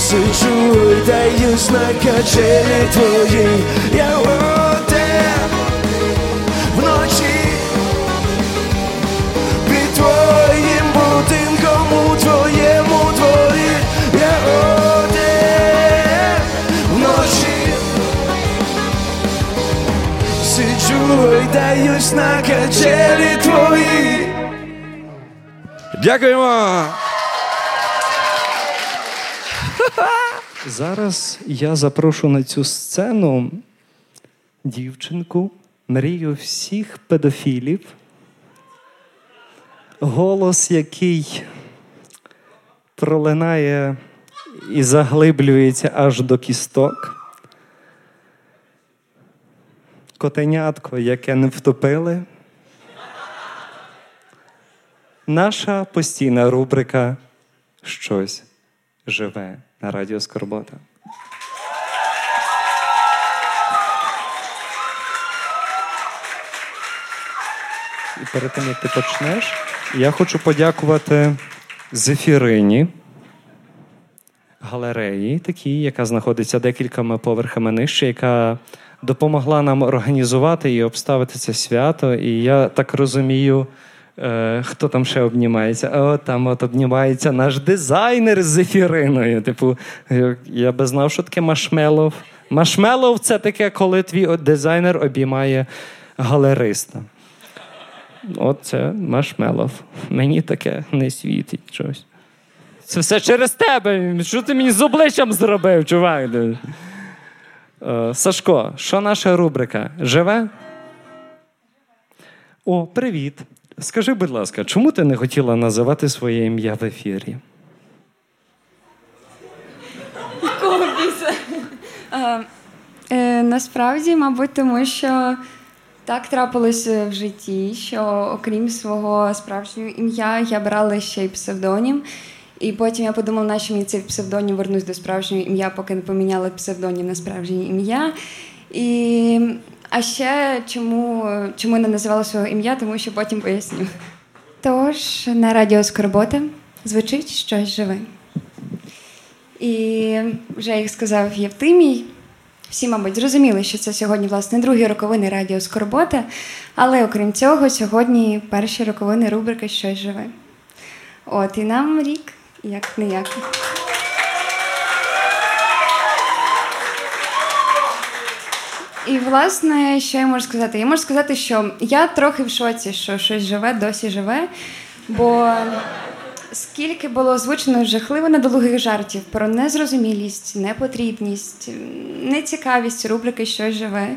сиджу, даюсь на качелі твої. Я один вночі під твоїм будинком у твоєму дворі. Я один вночі сиджу, даюсь на качелі твої. Дякуємо! Зараз я запрошу на цю сцену дівчинку, мрію всіх педофілів, голос, який пролинає і заглиблюється аж до кісток. Котенятко, яке не втопили. Наша постійна рубрика Щось живе на радіо Скорбота. І перед тим, як ти почнеш, я хочу подякувати Зефірині, галереї, такій, яка знаходиться декількома поверхами нижче, яка допомогла нам організувати і обставити це свято. І я так розумію, е, хто там ще обнімається. О, там от обнімається наш дизайнер з Зефіриною. Типу, я би знав, що таке машмелов. Машмелов це таке, коли твій дизайнер обіймає галериста. От це машмелов. Мені таке не світить щось. Це все через тебе. Що ти мені з обличчям зробив, чувак? Е, Сашко, що наша рубрика? Живе? О, привіт. Скажи, будь ласка, чому ти не хотіла називати своє ім'я в ефірі? Е, е, насправді, мабуть, тому що так трапилося в житті, що окрім свого справжнього ім'я я брала ще й псевдонім. І потім я подумала, нащо мені цей псевдонім вернусь до справжнього ім'я, поки не поміняла псевдонім на справжнє ім'я. І... А ще чому, чому не називала свого ім'я, тому що потім поясню. Тож на радіо Скорбота звучить щось живе. І вже як сказав Євтимій, всі, мабуть, зрозуміли, що це сьогодні, власне, другі роковини радіо Скорбота. Але окрім цього, сьогодні перші роковини рубрики Щось живе. От і нам рік, як не як. І, власне, що я можу сказати? Я можу сказати, що я трохи в шоці, що щось живе, досі живе. Бо скільки було озвучено жахливо недолугих жартів про незрозумілість, непотрібність, нецікавість рубрики Щось живе.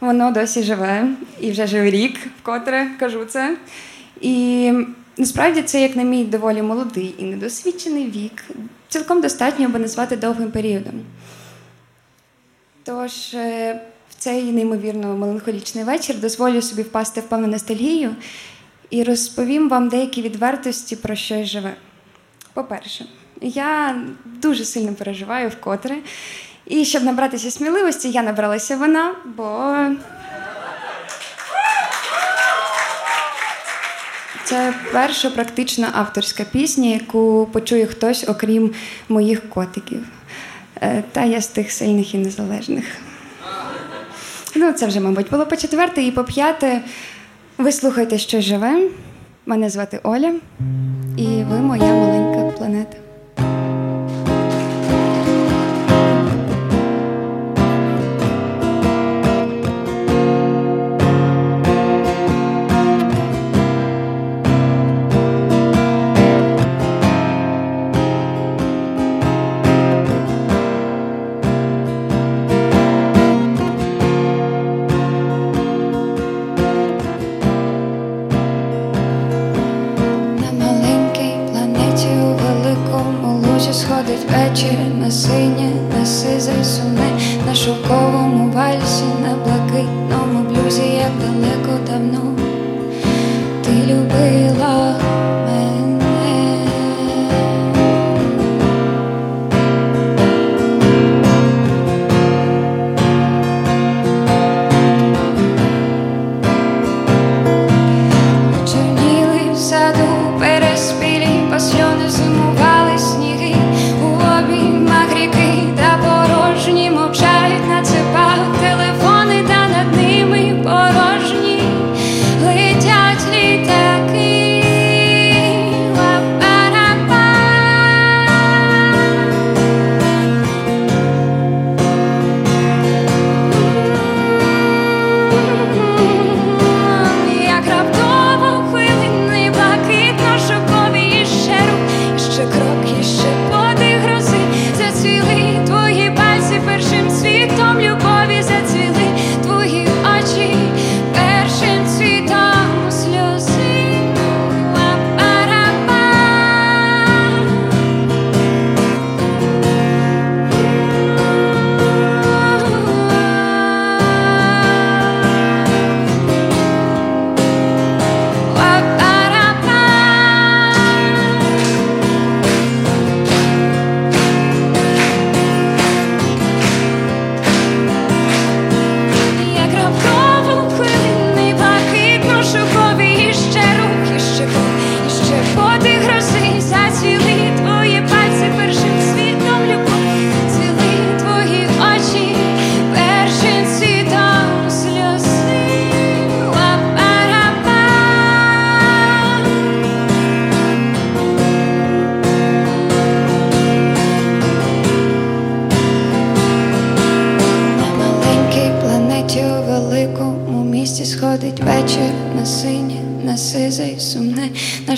Воно досі живе і вже живе рік, вкотре кажу це. І насправді це, як на мій доволі молодий і недосвідчений вік, цілком достатньо, аби назвати довгим періодом. Тож е, цей неймовірно меланхолічний вечір дозволю собі впасти в певну ностальгію і розповім вам деякі відвертості про щось живе. По-перше, я дуже сильно переживаю вкотре. І щоб набратися сміливості, я набралася вона, бо це перша практична авторська пісня, яку почує хтось, окрім моїх котиків. Е, Та я з тих сильних і незалежних. Ну, це вже, мабуть, було по четверте. І по п'яте, ви слухайте, що живе. Мене звати Оля, і ви моя маленька планета.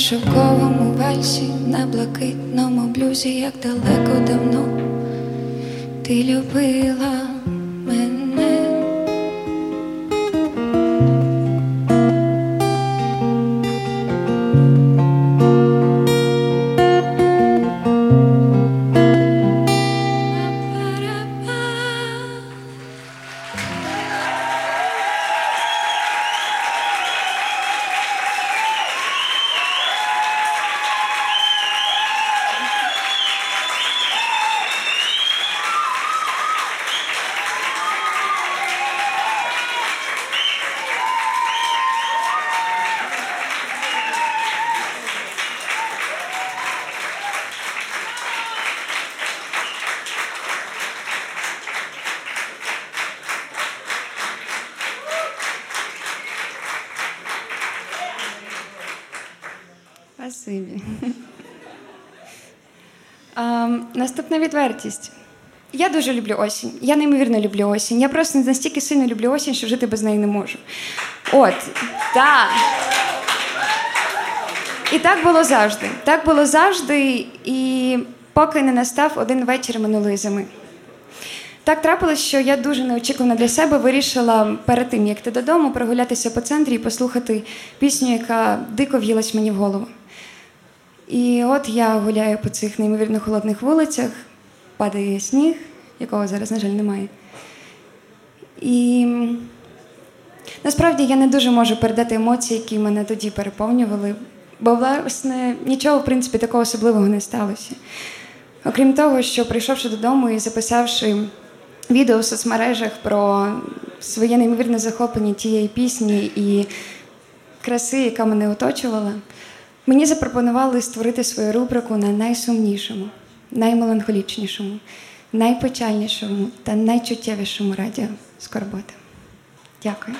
Шовковому вальсі, на блакитному блюзі, як далеко давно ти любила наступна відвертість. Я дуже люблю осінь. Я неймовірно люблю осінь. Я просто настільки сильно люблю осінь, що жити без неї не можу. От, так. І так було завжди. Так було завжди, і поки не настав один вечір минулої зими. Так трапилось, що я дуже неочікувано для себе вирішила перед тим, як йти додому, прогулятися по центрі і послухати пісню, яка дико в'їлась мені в голову. І от я гуляю по цих неймовірно холодних вулицях, падає сніг, якого зараз, на жаль, немає. І Насправді я не дуже можу передати емоції, які мене тоді переповнювали, бо, власне, нічого, в принципі, такого особливого не сталося. Окрім того, що прийшовши додому і записавши відео в соцмережах про своє неймовірне захоплення тієї пісні і краси, яка мене оточувала, мені запропонували створити свою рубрику на найсумнішому, наймеланхолічнішому, найпечальнішому та найчуттєвішому радіо Скорботи. Дякую.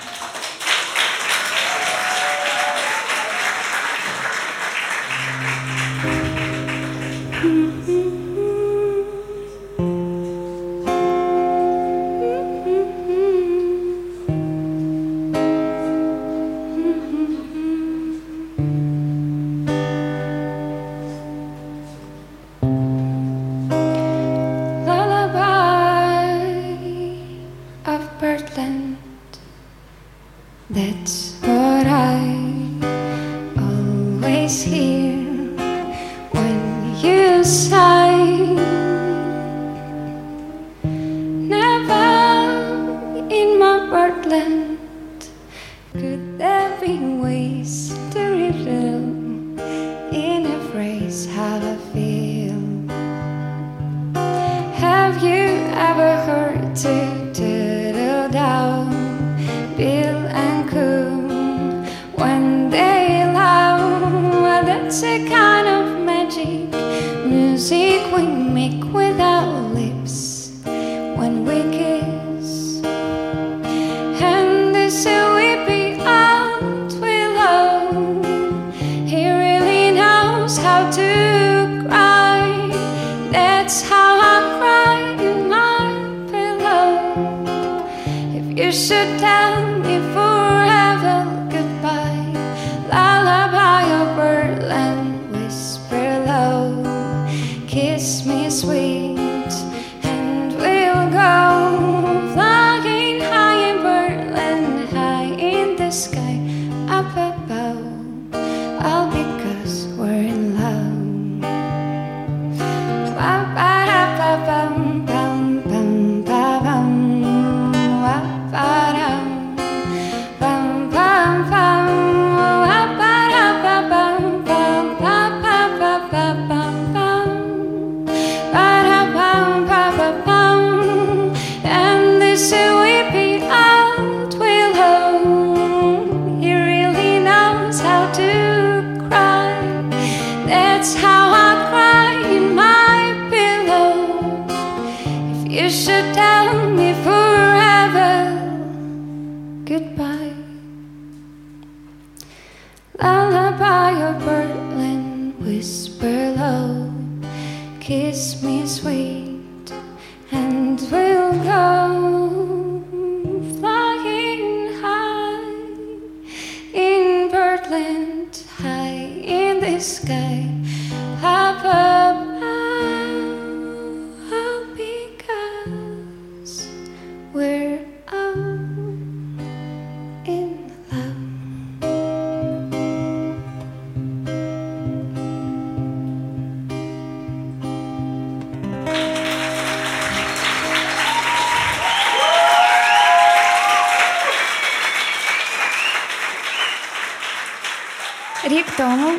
Тому,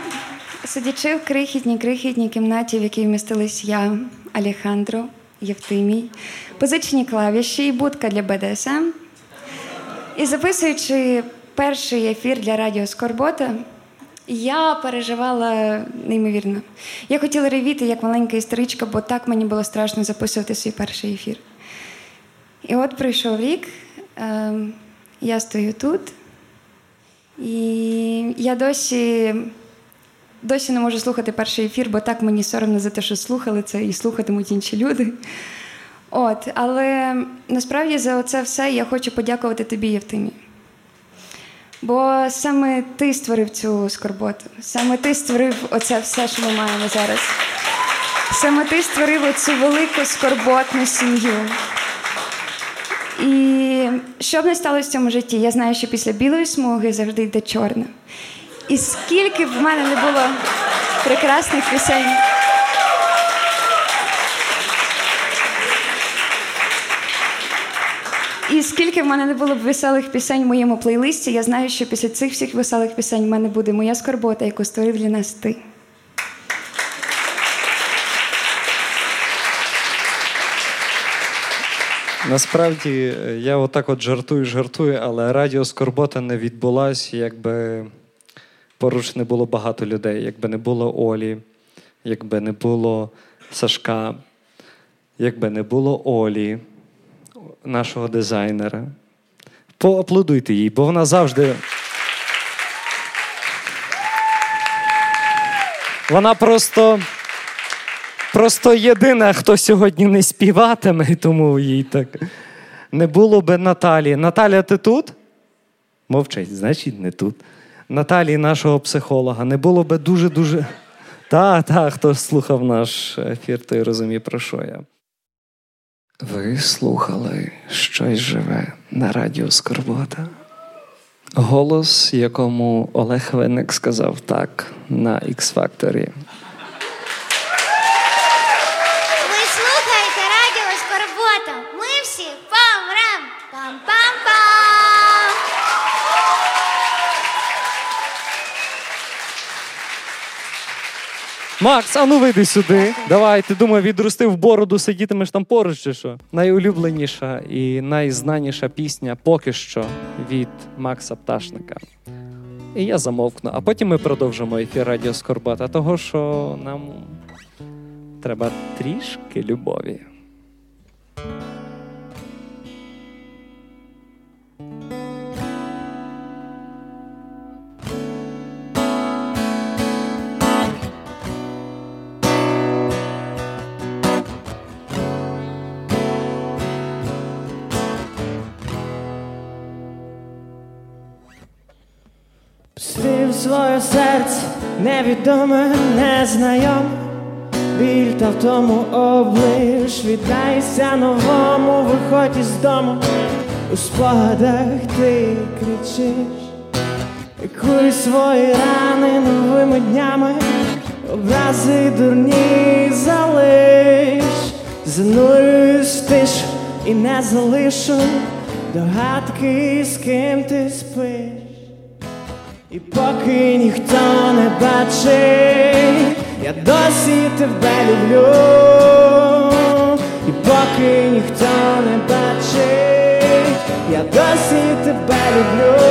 сидячи в крихітній крихітній кімнаті, в якій вмістились я, Алехандро, Євтимій, позичені клавіші і будка для БДСМ, і записуючи перший ефір для Радіо Скорбота, я переживала неймовірно. Я хотіла ревіти як маленька історичка, бо так мені було страшно записувати свій перший ефір. І от пройшов рік, ем, я стою тут, і я досі, досі не можу слухати перший ефір, бо так мені соромно за те, що слухали це і слухатимуть інші люди. От, але насправді за це все я хочу подякувати тобі, Євтимі. Бо саме ти створив цю скорботу, саме ти створив оце все, що ми маємо зараз. Саме ти створив оцю велику скорботну сім'ю. І що б не сталося в цьому житті, я знаю, що після білої смуги завжди йде чорна. І скільки б в мене не було прекрасних пісень. І скільки в мене не було б веселих пісень в моєму плейлисті, я знаю, що після цих всіх веселих пісень в мене буде моя скорбота, яку створив для нас ти. Насправді, е, я отак от жартую, жартую, але радіо Скорбота не відбулась, якби поруч не було багато людей, якби не було Олі, якби не було Сашка, якби не було Олі, нашого дизайнера. Поаплодуйте їй, бо вона завжди. Вона просто. Просто єдина, хто сьогодні не співатиме, тому їй так. Не було би Наталі. Наталя, ти тут? Мовчить, значить, не тут. Наталі, нашого психолога, не було би дуже-дуже. Так, так, хто слухав наш ефір, той розуміє, про що я. Ви слухали щось живе на радіо Скорбота. Голос, якому Олег Винник сказав так на X-Factor. Макс, а ну вийди сюди. Давай, ти відрости відростив бороду, сидітимеш там поруч чи що? Найулюбленіша і найзнаніша пісня поки що від Макса Пташника. І я замовкну. А потім ми продовжимо ефір Радіо Скорбата, того що нам треба трішки любові. Невідоме, незнайоме Біль та в тому облиш. Віддайся новому, виходь із дому. У спогадах ти кричиш. Лікуй свої рани новими днями. Образи дурні залиш. Занурююсь в і не залишу. Догадки, з ким ти спиш і поки ніхто не бачить, я досі тебе люблю, і поки ніхто не бачить, я досі тебе люблю,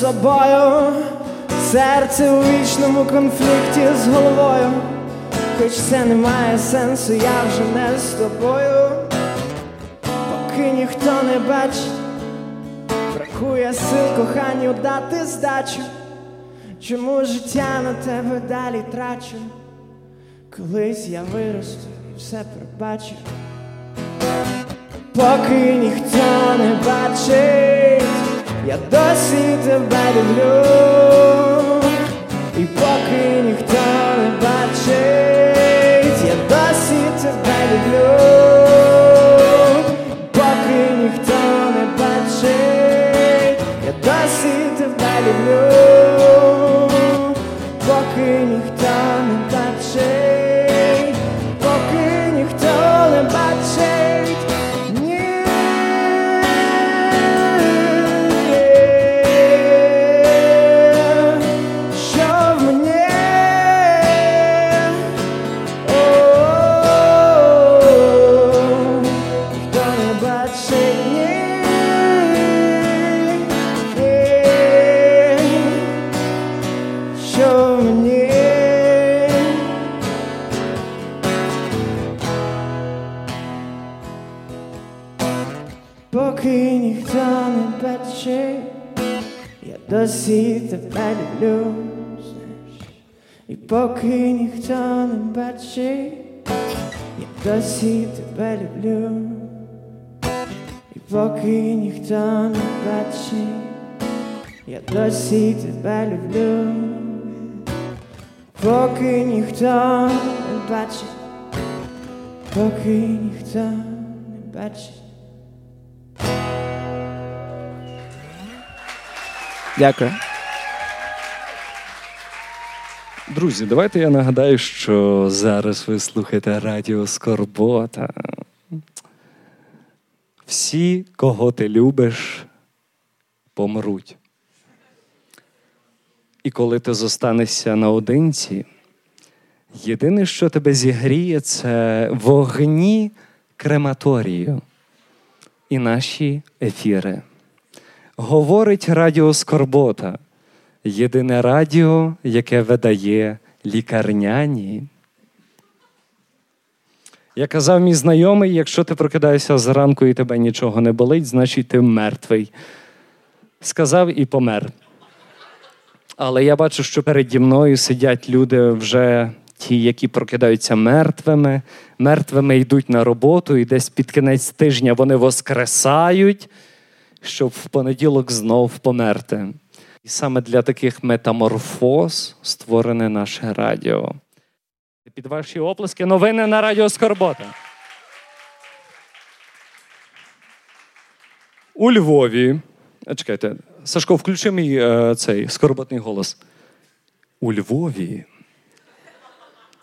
собою, серце у вічному конфлікті з головою, хоч це не має сенсу, я вже не з тобою, поки ніхто не бачить, бракує сил коханню дати здачу, чому життя на тебе далі трачу, колись я виросту і все пробачу. Поки ніхто не бачить, я досі тебе люблю, і поки ніхто не бачить, поки ніхто не бачить, я досі тебе люблю. І поки ніхто не бачить, я досі тебе люблю. Поки ніхто не бачить, поки ніхто не бачить. Дякую. Друзі, давайте я нагадаю, що зараз ви слухаєте Радіо Скорбота. Всі, кого ти любиш, помруть. І коли ти зостанешся наодинці, єдине, що тебе зігріє, це вогні крематорію і наші ефіри. Говорить Радіо Скорбота. Єдине радіо, яке видає лікарняні. Я казав мій знайомий, якщо ти прокидаєшся зранку і тебе нічого не болить, значить ти мертвий. Сказав і помер. Але я бачу, що переді мною сидять люди вже ті, які прокидаються мертвими, мертвими йдуть на роботу, і десь під кінець тижня вони воскресають, щоб в понеділок знов померти. І саме для таких метаморфоз створене наше радіо. Під ваші оплески новини на Радіо Скорбота. У Львові. Чекайте, Сашко, включи мій е, цей скорботний голос. У Львові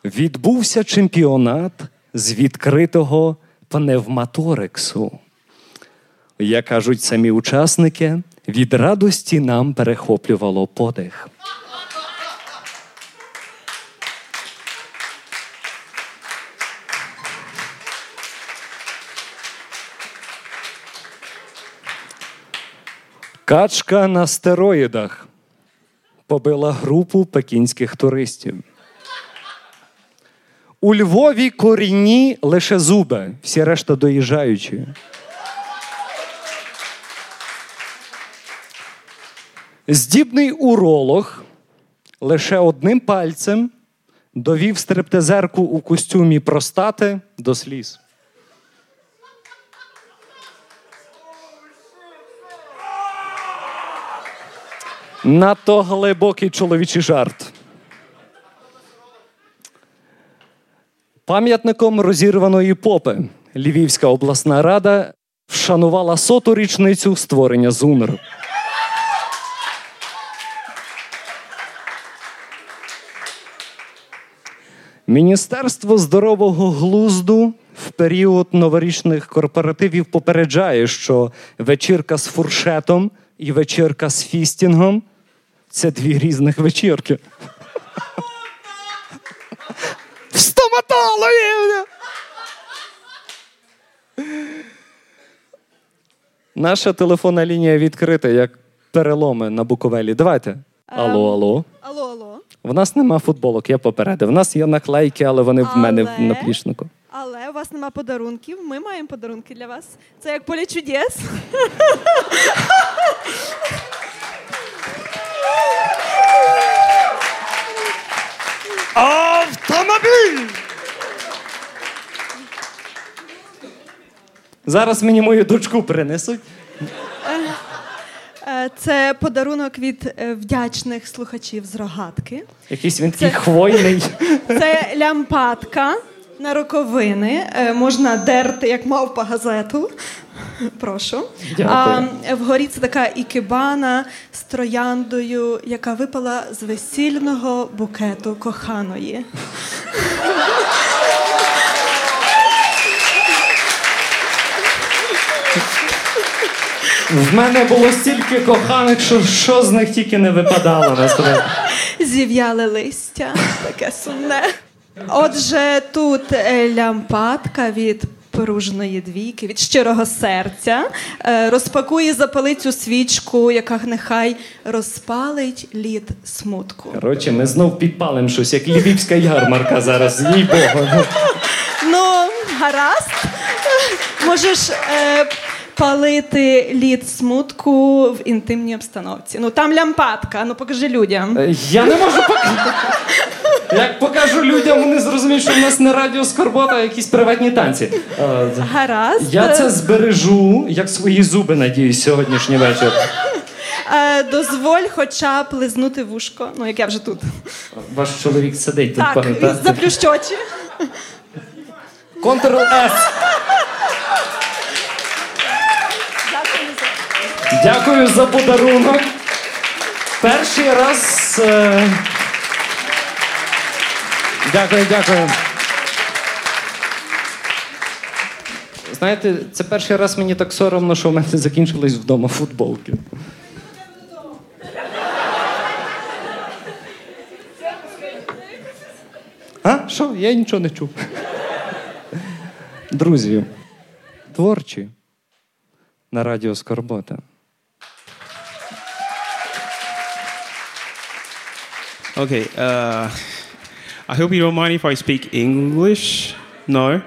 відбувся чемпіонат з відкритого пневматорексу. Як кажуть самі учасники, від радості нам перехоплювало подих. Качка на стероїдах побила групу пекінських туристів. У Львові корінні лише зуби, всі решта доїжджаючі. Здібний уролог лише одним пальцем довів стриптизерку у костюмі простати до сліз. Надто глибокий чоловічий жарт. Пам'ятником розірваної попи Львівська обласна рада вшанувала соту річницю створення ЗУНР. Міністерство здорового глузду в період новорічних корпоративів попереджає, що вечірка з фуршетом і вечірка з фістінгом це дві різних вечірки. В стоматологі! Наша телефонна лінія відкрита, як переломи на Буковелі. Давайте. Алло, алло. Алло, алло. В нас нема футболок, я попередив. В нас є наклейки, але вони в мене в Але- наплічнику. Але у вас нема подарунків. Ми маємо подарунки для вас. Це як поле чудес. Автомобіль! Зараз мені мою дочку принесуть. Е, Це подарунок від е, вдячних слухачів з рогатки. Якийсь він такий хвойний. Це лямпадка на роковини. Е, Можна дерти, як мавпа газету. Прошу. Дякую. А вгорі це така ікебана з трояндою, яка випала з весільного букету коханої. В мене було стільки коханих, що що з них тільки не випадало насправді. Зів'яле листя, таке сумне. Отже, тут е, лямпадка від поружної двійки, від щирого серця. Е, Розпакує запалицю свічку, яка нехай розпалить лід смутку. Коротше, ми знов підпалимо щось, як львівська ярмарка зараз, їй Богу. Ну, гаразд. Можеш е, палити лід смутку в інтимній обстановці. Ну там лямпадка, ну покажи людям. Е, Я не можу показати. Як покажу людям, вони зрозуміють, що в нас не радіо Скорбота, а якісь приватні танці. Е, Гаразд. Я це збережу, як свої зуби, надіюсь, сьогоднішній вечір. Е, дозволь хоча б лизнути вушко. Ну, як я вже тут. Ваш чоловік сидить тут, Так, пам'ятаєте? заплющ очі. Ctrl-S. Дякую за подарунок. Перший раз. Е... Дякую, дякую. Знаєте, це перший раз мені так соромно, що в мене закінчились вдома футболки. А? Що? Я нічого не чув. Друзі, творчі на радіо Скорбота. Okay. Uh, I hope you don't mind if I speak English. No.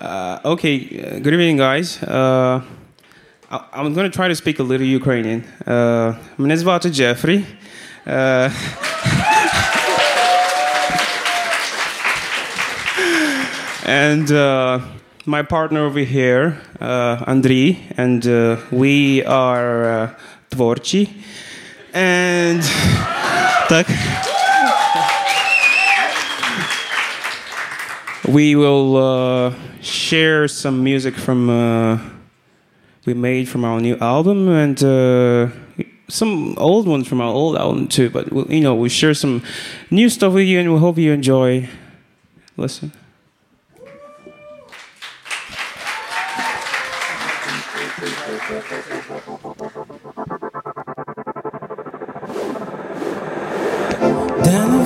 Uh, okay. uh, Good evening, guys. Uh, I- I'm going to try to speak a little Ukrainian. Uh, мене звати Джефрі. Uh, and uh, my partner over here, uh, Andriy, and uh, we are uh, творчі. And tak? we will uh, share some music from uh, we made from our new album and uh, some old ones from our old album too. But we'll, you know, we share some new stuff with you, and we hope you enjoy. Listen.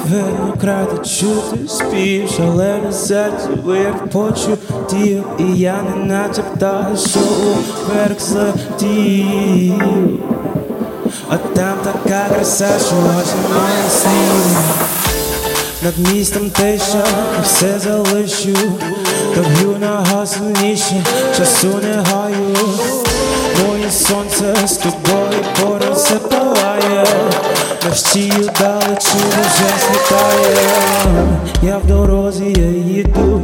Напевно краде чути спів, шалене серце вир почуттів, і я не наче птах, що уверх злетів. А там така краса, що аж немає слів. Над містом тиша, все залишу, та б'ю нагасніше, часу не гаю. Моє сонце з тобою поруч все палає, Навстію далечі вже. Я в дорозі, я їду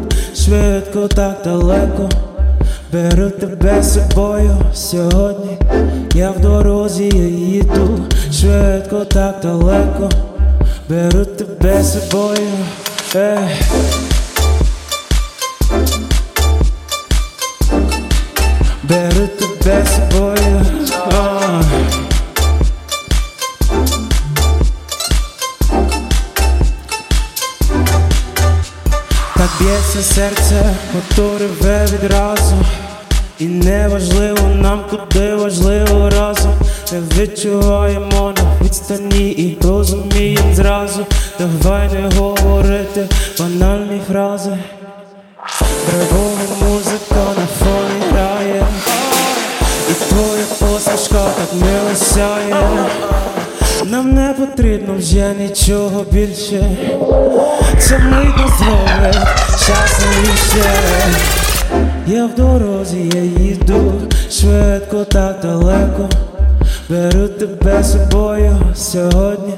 так далеко. Беру тебе з собою сьогодні. Я в дорозі, я їду швидко, так далеко. Беру тебе з собою. Ей. Беру тебе з собою. Б'ється серце, ото реве відразу. І не важливо нам, куди важливо разом. Не відчуваємо на відстані і розуміємо зразу. Давай не говорити банальні фрази. Драйвова музика на фоні грає. І твоя посмішка так мило сяє. Нам не потрібно вже нічого більше. Це мить нас зробить щасливіше. Я в дорозі, я їду швидко, так далеко. Беру тебе з собою сьогодні.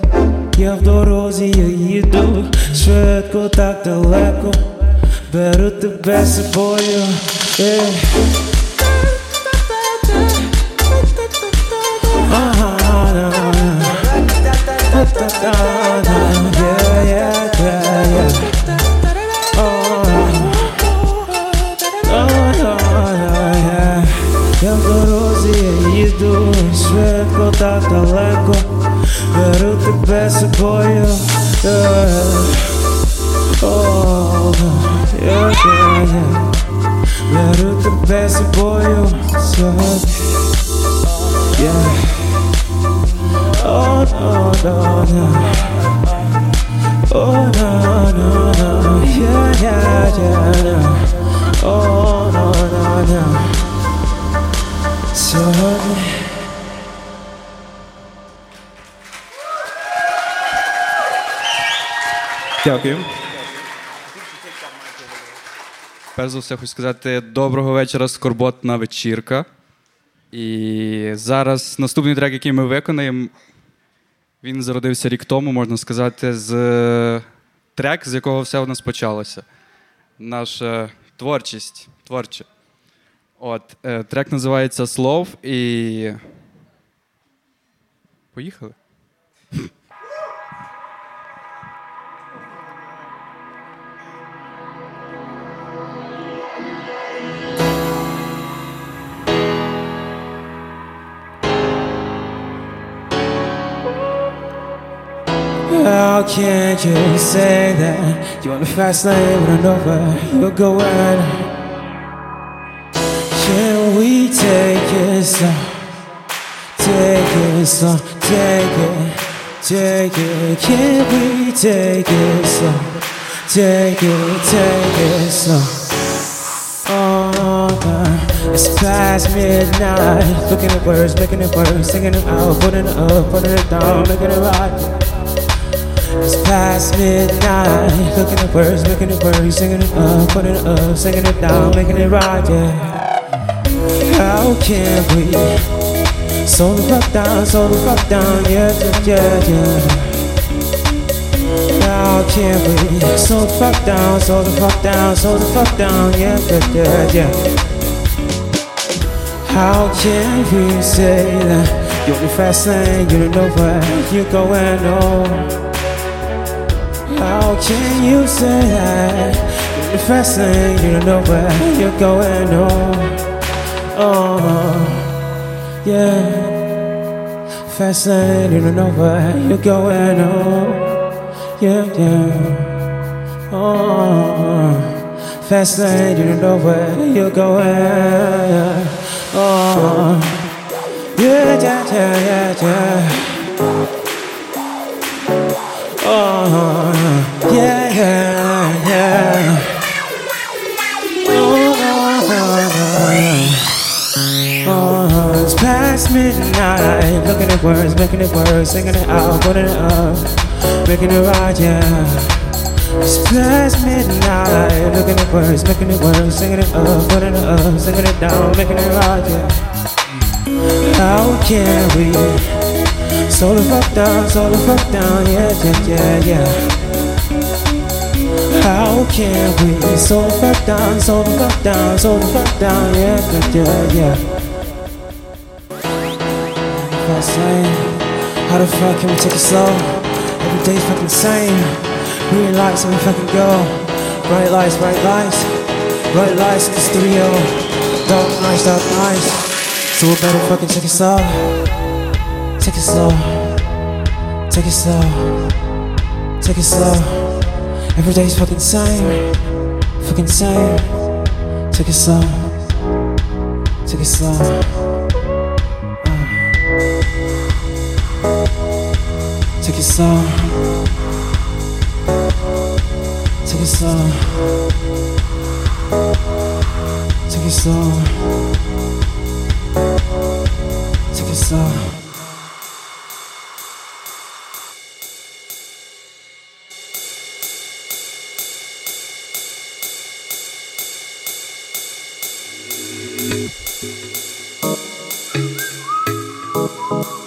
Я в дорозі, я їду швидко, так далеко. Беру тебе з собою. Ага, Я в дорозі, я їду швидко, так далеко. Беру тебе з собою. Беру тебе з собою сьогодні. Yeah. Oh no no Дякую. Перш за все, хочу сказати доброго вечора, скорботна вечірка. І зараз наступний трек, який ми виконаємо, він зародився рік тому, можна сказати, з трек, з якого все у нас почалося. Наша творчість. Творче. От, е, трек називається Слов і. Поїхали. How can't you say that you want the fast lane when I know where you're going? Can we take it slow? Take it slow, take it, take it. Can we take it slow? Take it, take it slow. Oh, uh, it's past midnight. Looking at words, making it worse, singing it out, putting it up, putting it down, making it right. It's past midnight. Looking at words, making it worse, singing it up, putting it up, singing it down, making it right, yeah. How can we slow the fuck down, slow the fuck down, yeah, yeah, yeah. How can we slow the fuck down, slow the fuck down, slow the fuck down, yeah, yeah, yeah, yeah. How can we say that you're the fast lane, you don't know where you're going, oh. How can you say that you're the oh, fast you don't know where you're going, oh. Oh, yeah. Fast you don't know where you're going, oh. Yeah, yeah. Oh, fast you don't know where you're going. Oh, yeah, yeah, yeah, yeah, yeah. Oh, yeah, oh, it's past midnight. Looking at words, making it worse, singing it out, putting it up, making it right, yeah. It's past midnight. Looking at words, making it worse, singing it up, putting it up, singing it down, making it right, yeah. How can we slow the fuck down, slow the fuck down, yeah, yeah, yeah, yeah. How can we slow the fuck down, slow the fuck down, slow the fuck down, yeah, yeah, yeah, yeah. How the fuck can we take it slow? Every day's fucking same. Green lights and we fucking go. Bright lights, bright lights, bright lights in the studio. Dark nights, dark nights. So we better fucking take it slow. Take it slow. Take it slow. Take it slow. Every day's fucking same. Fucking same. Take it slow. Take it slow. Uh. Take it slow. Take it slow. Take it slow. Take it slow. Thank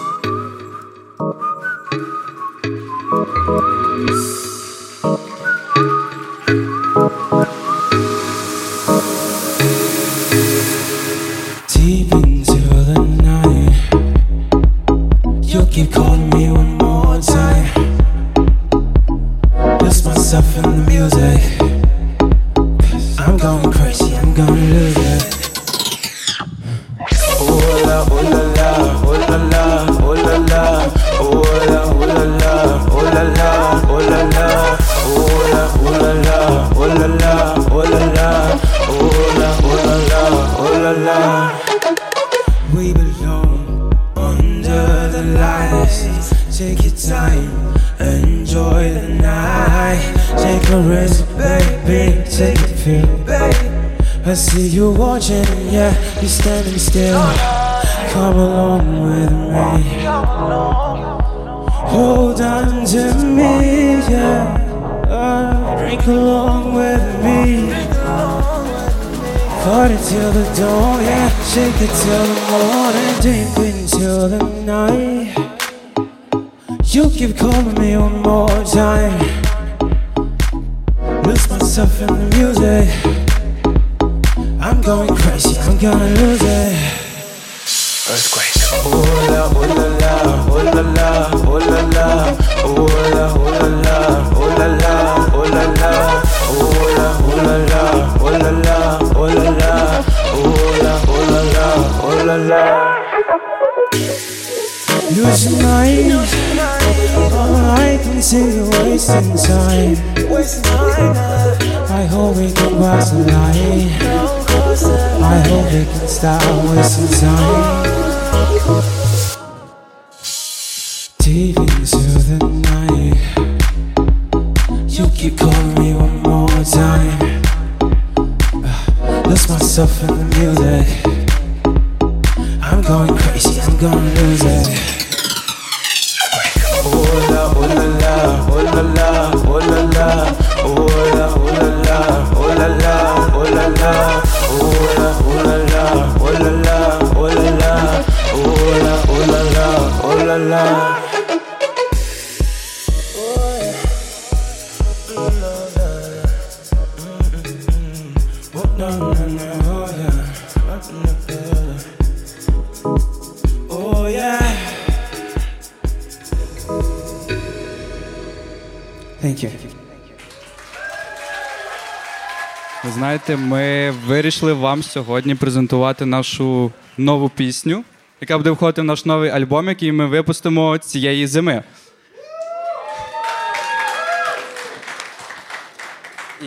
Ви знаєте, ми вирішили вам сьогодні презентувати нашу нову пісню, яка буде входити в наш новий альбом, який ми випустимо цієї зими.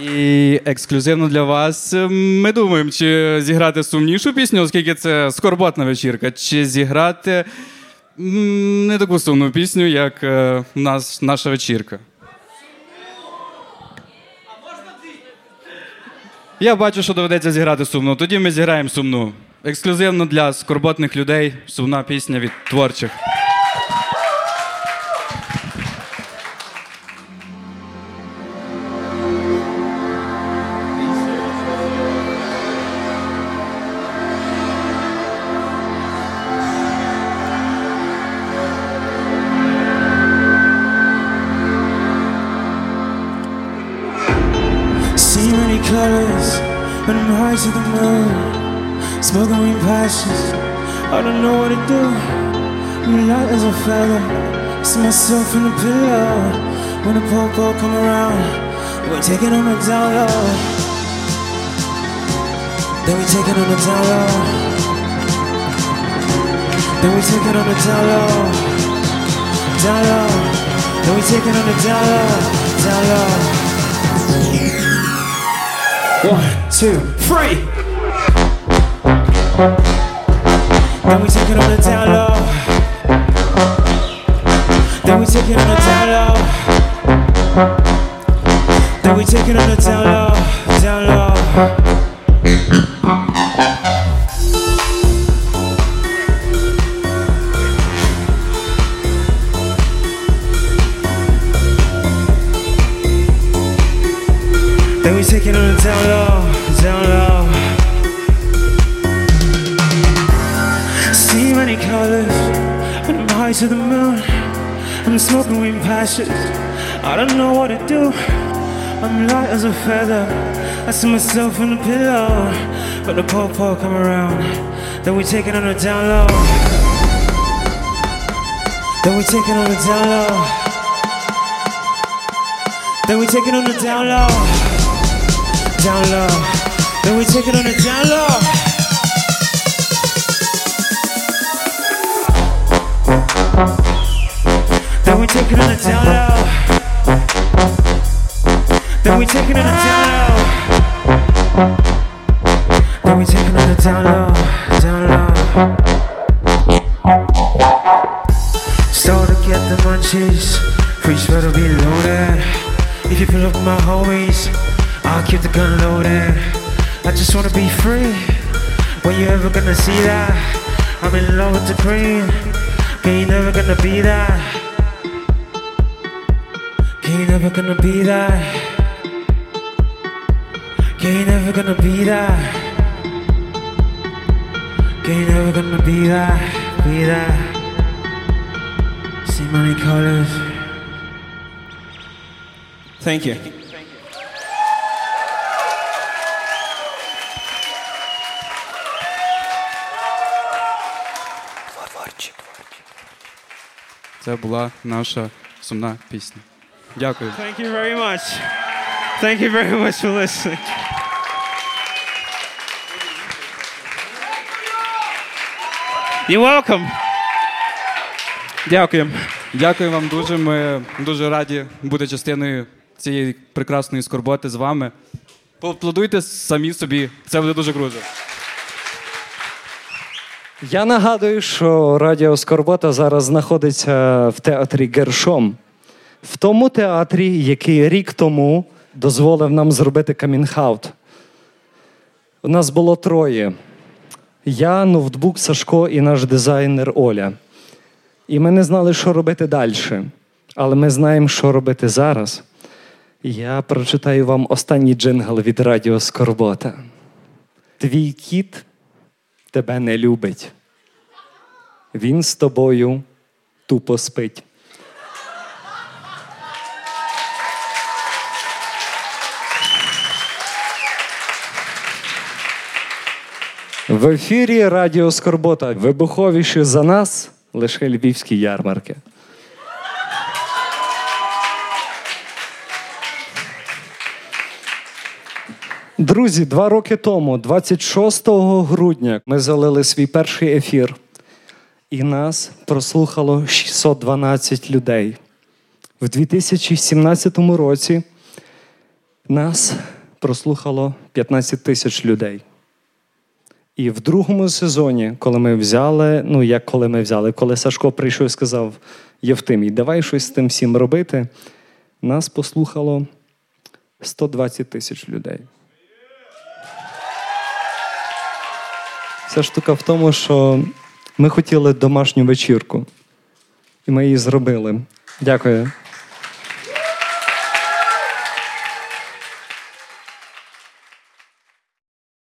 І ексклюзивно для вас е, ми думаємо, чи зіграти сумнішу пісню, оскільки це скорботна вечірка, чи зіграти не таку сумну пісню, як е, у нас наша вечірка. Я бачу, що доведеться зіграти сумну. Тоді ми зіграємо сумну. Ексклюзивно для скорботних людей сумна пісня від творчих. Feather. See myself in the pillow. When the popo come around, we're taking on the down low. Then we take it on the down low. Then we take it on the down low. Down low. Then we take it on the down low. Down low. One, two, three. Then we take it on the down low. Then we take it on the down low. Then we take it on the down low, down low. Then we take it on the down low, passions. I don't know what to do. I'm light as a feather. I see myself in the pillow. But the popo come around. Then we take it on the down low. Then we take it on the down low. Then we take it on the down low down low. Then we take it on the down low. Take it on the down low. Then we take it on the down low. Then we take it on the down low, down low. Start to get the munchies. Preach better be loaded. If you pull up my homies, I'll keep the gun loaded. I just wanna be free. When you ever gonna see that? I'm in love with the cream. You never gonna be that? Can you never gonna be that? Can you never gonna be that? Ain't never gonna be that, be that. See many colors. Thank you. Це була наша сумна пісня. Дякую. Thank you very much. Thank you very much for listening. You're welcome. Дякую. Дякую вам дуже. Ми дуже раді бути частиною цієї прекрасної скорботи з вами. Поаплодуйте самі собі. Це буде дуже круто. Я нагадую, що Радіо Скорбота зараз знаходиться в театрі Гершом, в тому театрі, який рік тому дозволив нам зробити камінг-аут. У нас було троє: я, ноутбук Сашко і наш дизайнер Оля. І ми не знали, що робити далі. Але ми знаємо, що робити зараз. Я прочитаю вам останній джингл від Радіо Скорбота. Твій кіт тебе не любить. Він з тобою тупо спить. В ефірі Радіо Скорбота. Вибуховіші за нас лише львівські ярмарки. Друзі, два роки тому, 26 грудня, ми залили свій перший ефір, і нас прослухало 612 людей. В 2017 році нас прослухало 15 тисяч людей. І в другому сезоні, коли ми взяли, ну як коли ми взяли, коли Сашко прийшов і сказав Євтимій, давай щось з тим всім робити, нас послухало 120 тисяч людей. Вся штука в тому, що ми хотіли домашню вечірку, і ми її зробили. Дякую.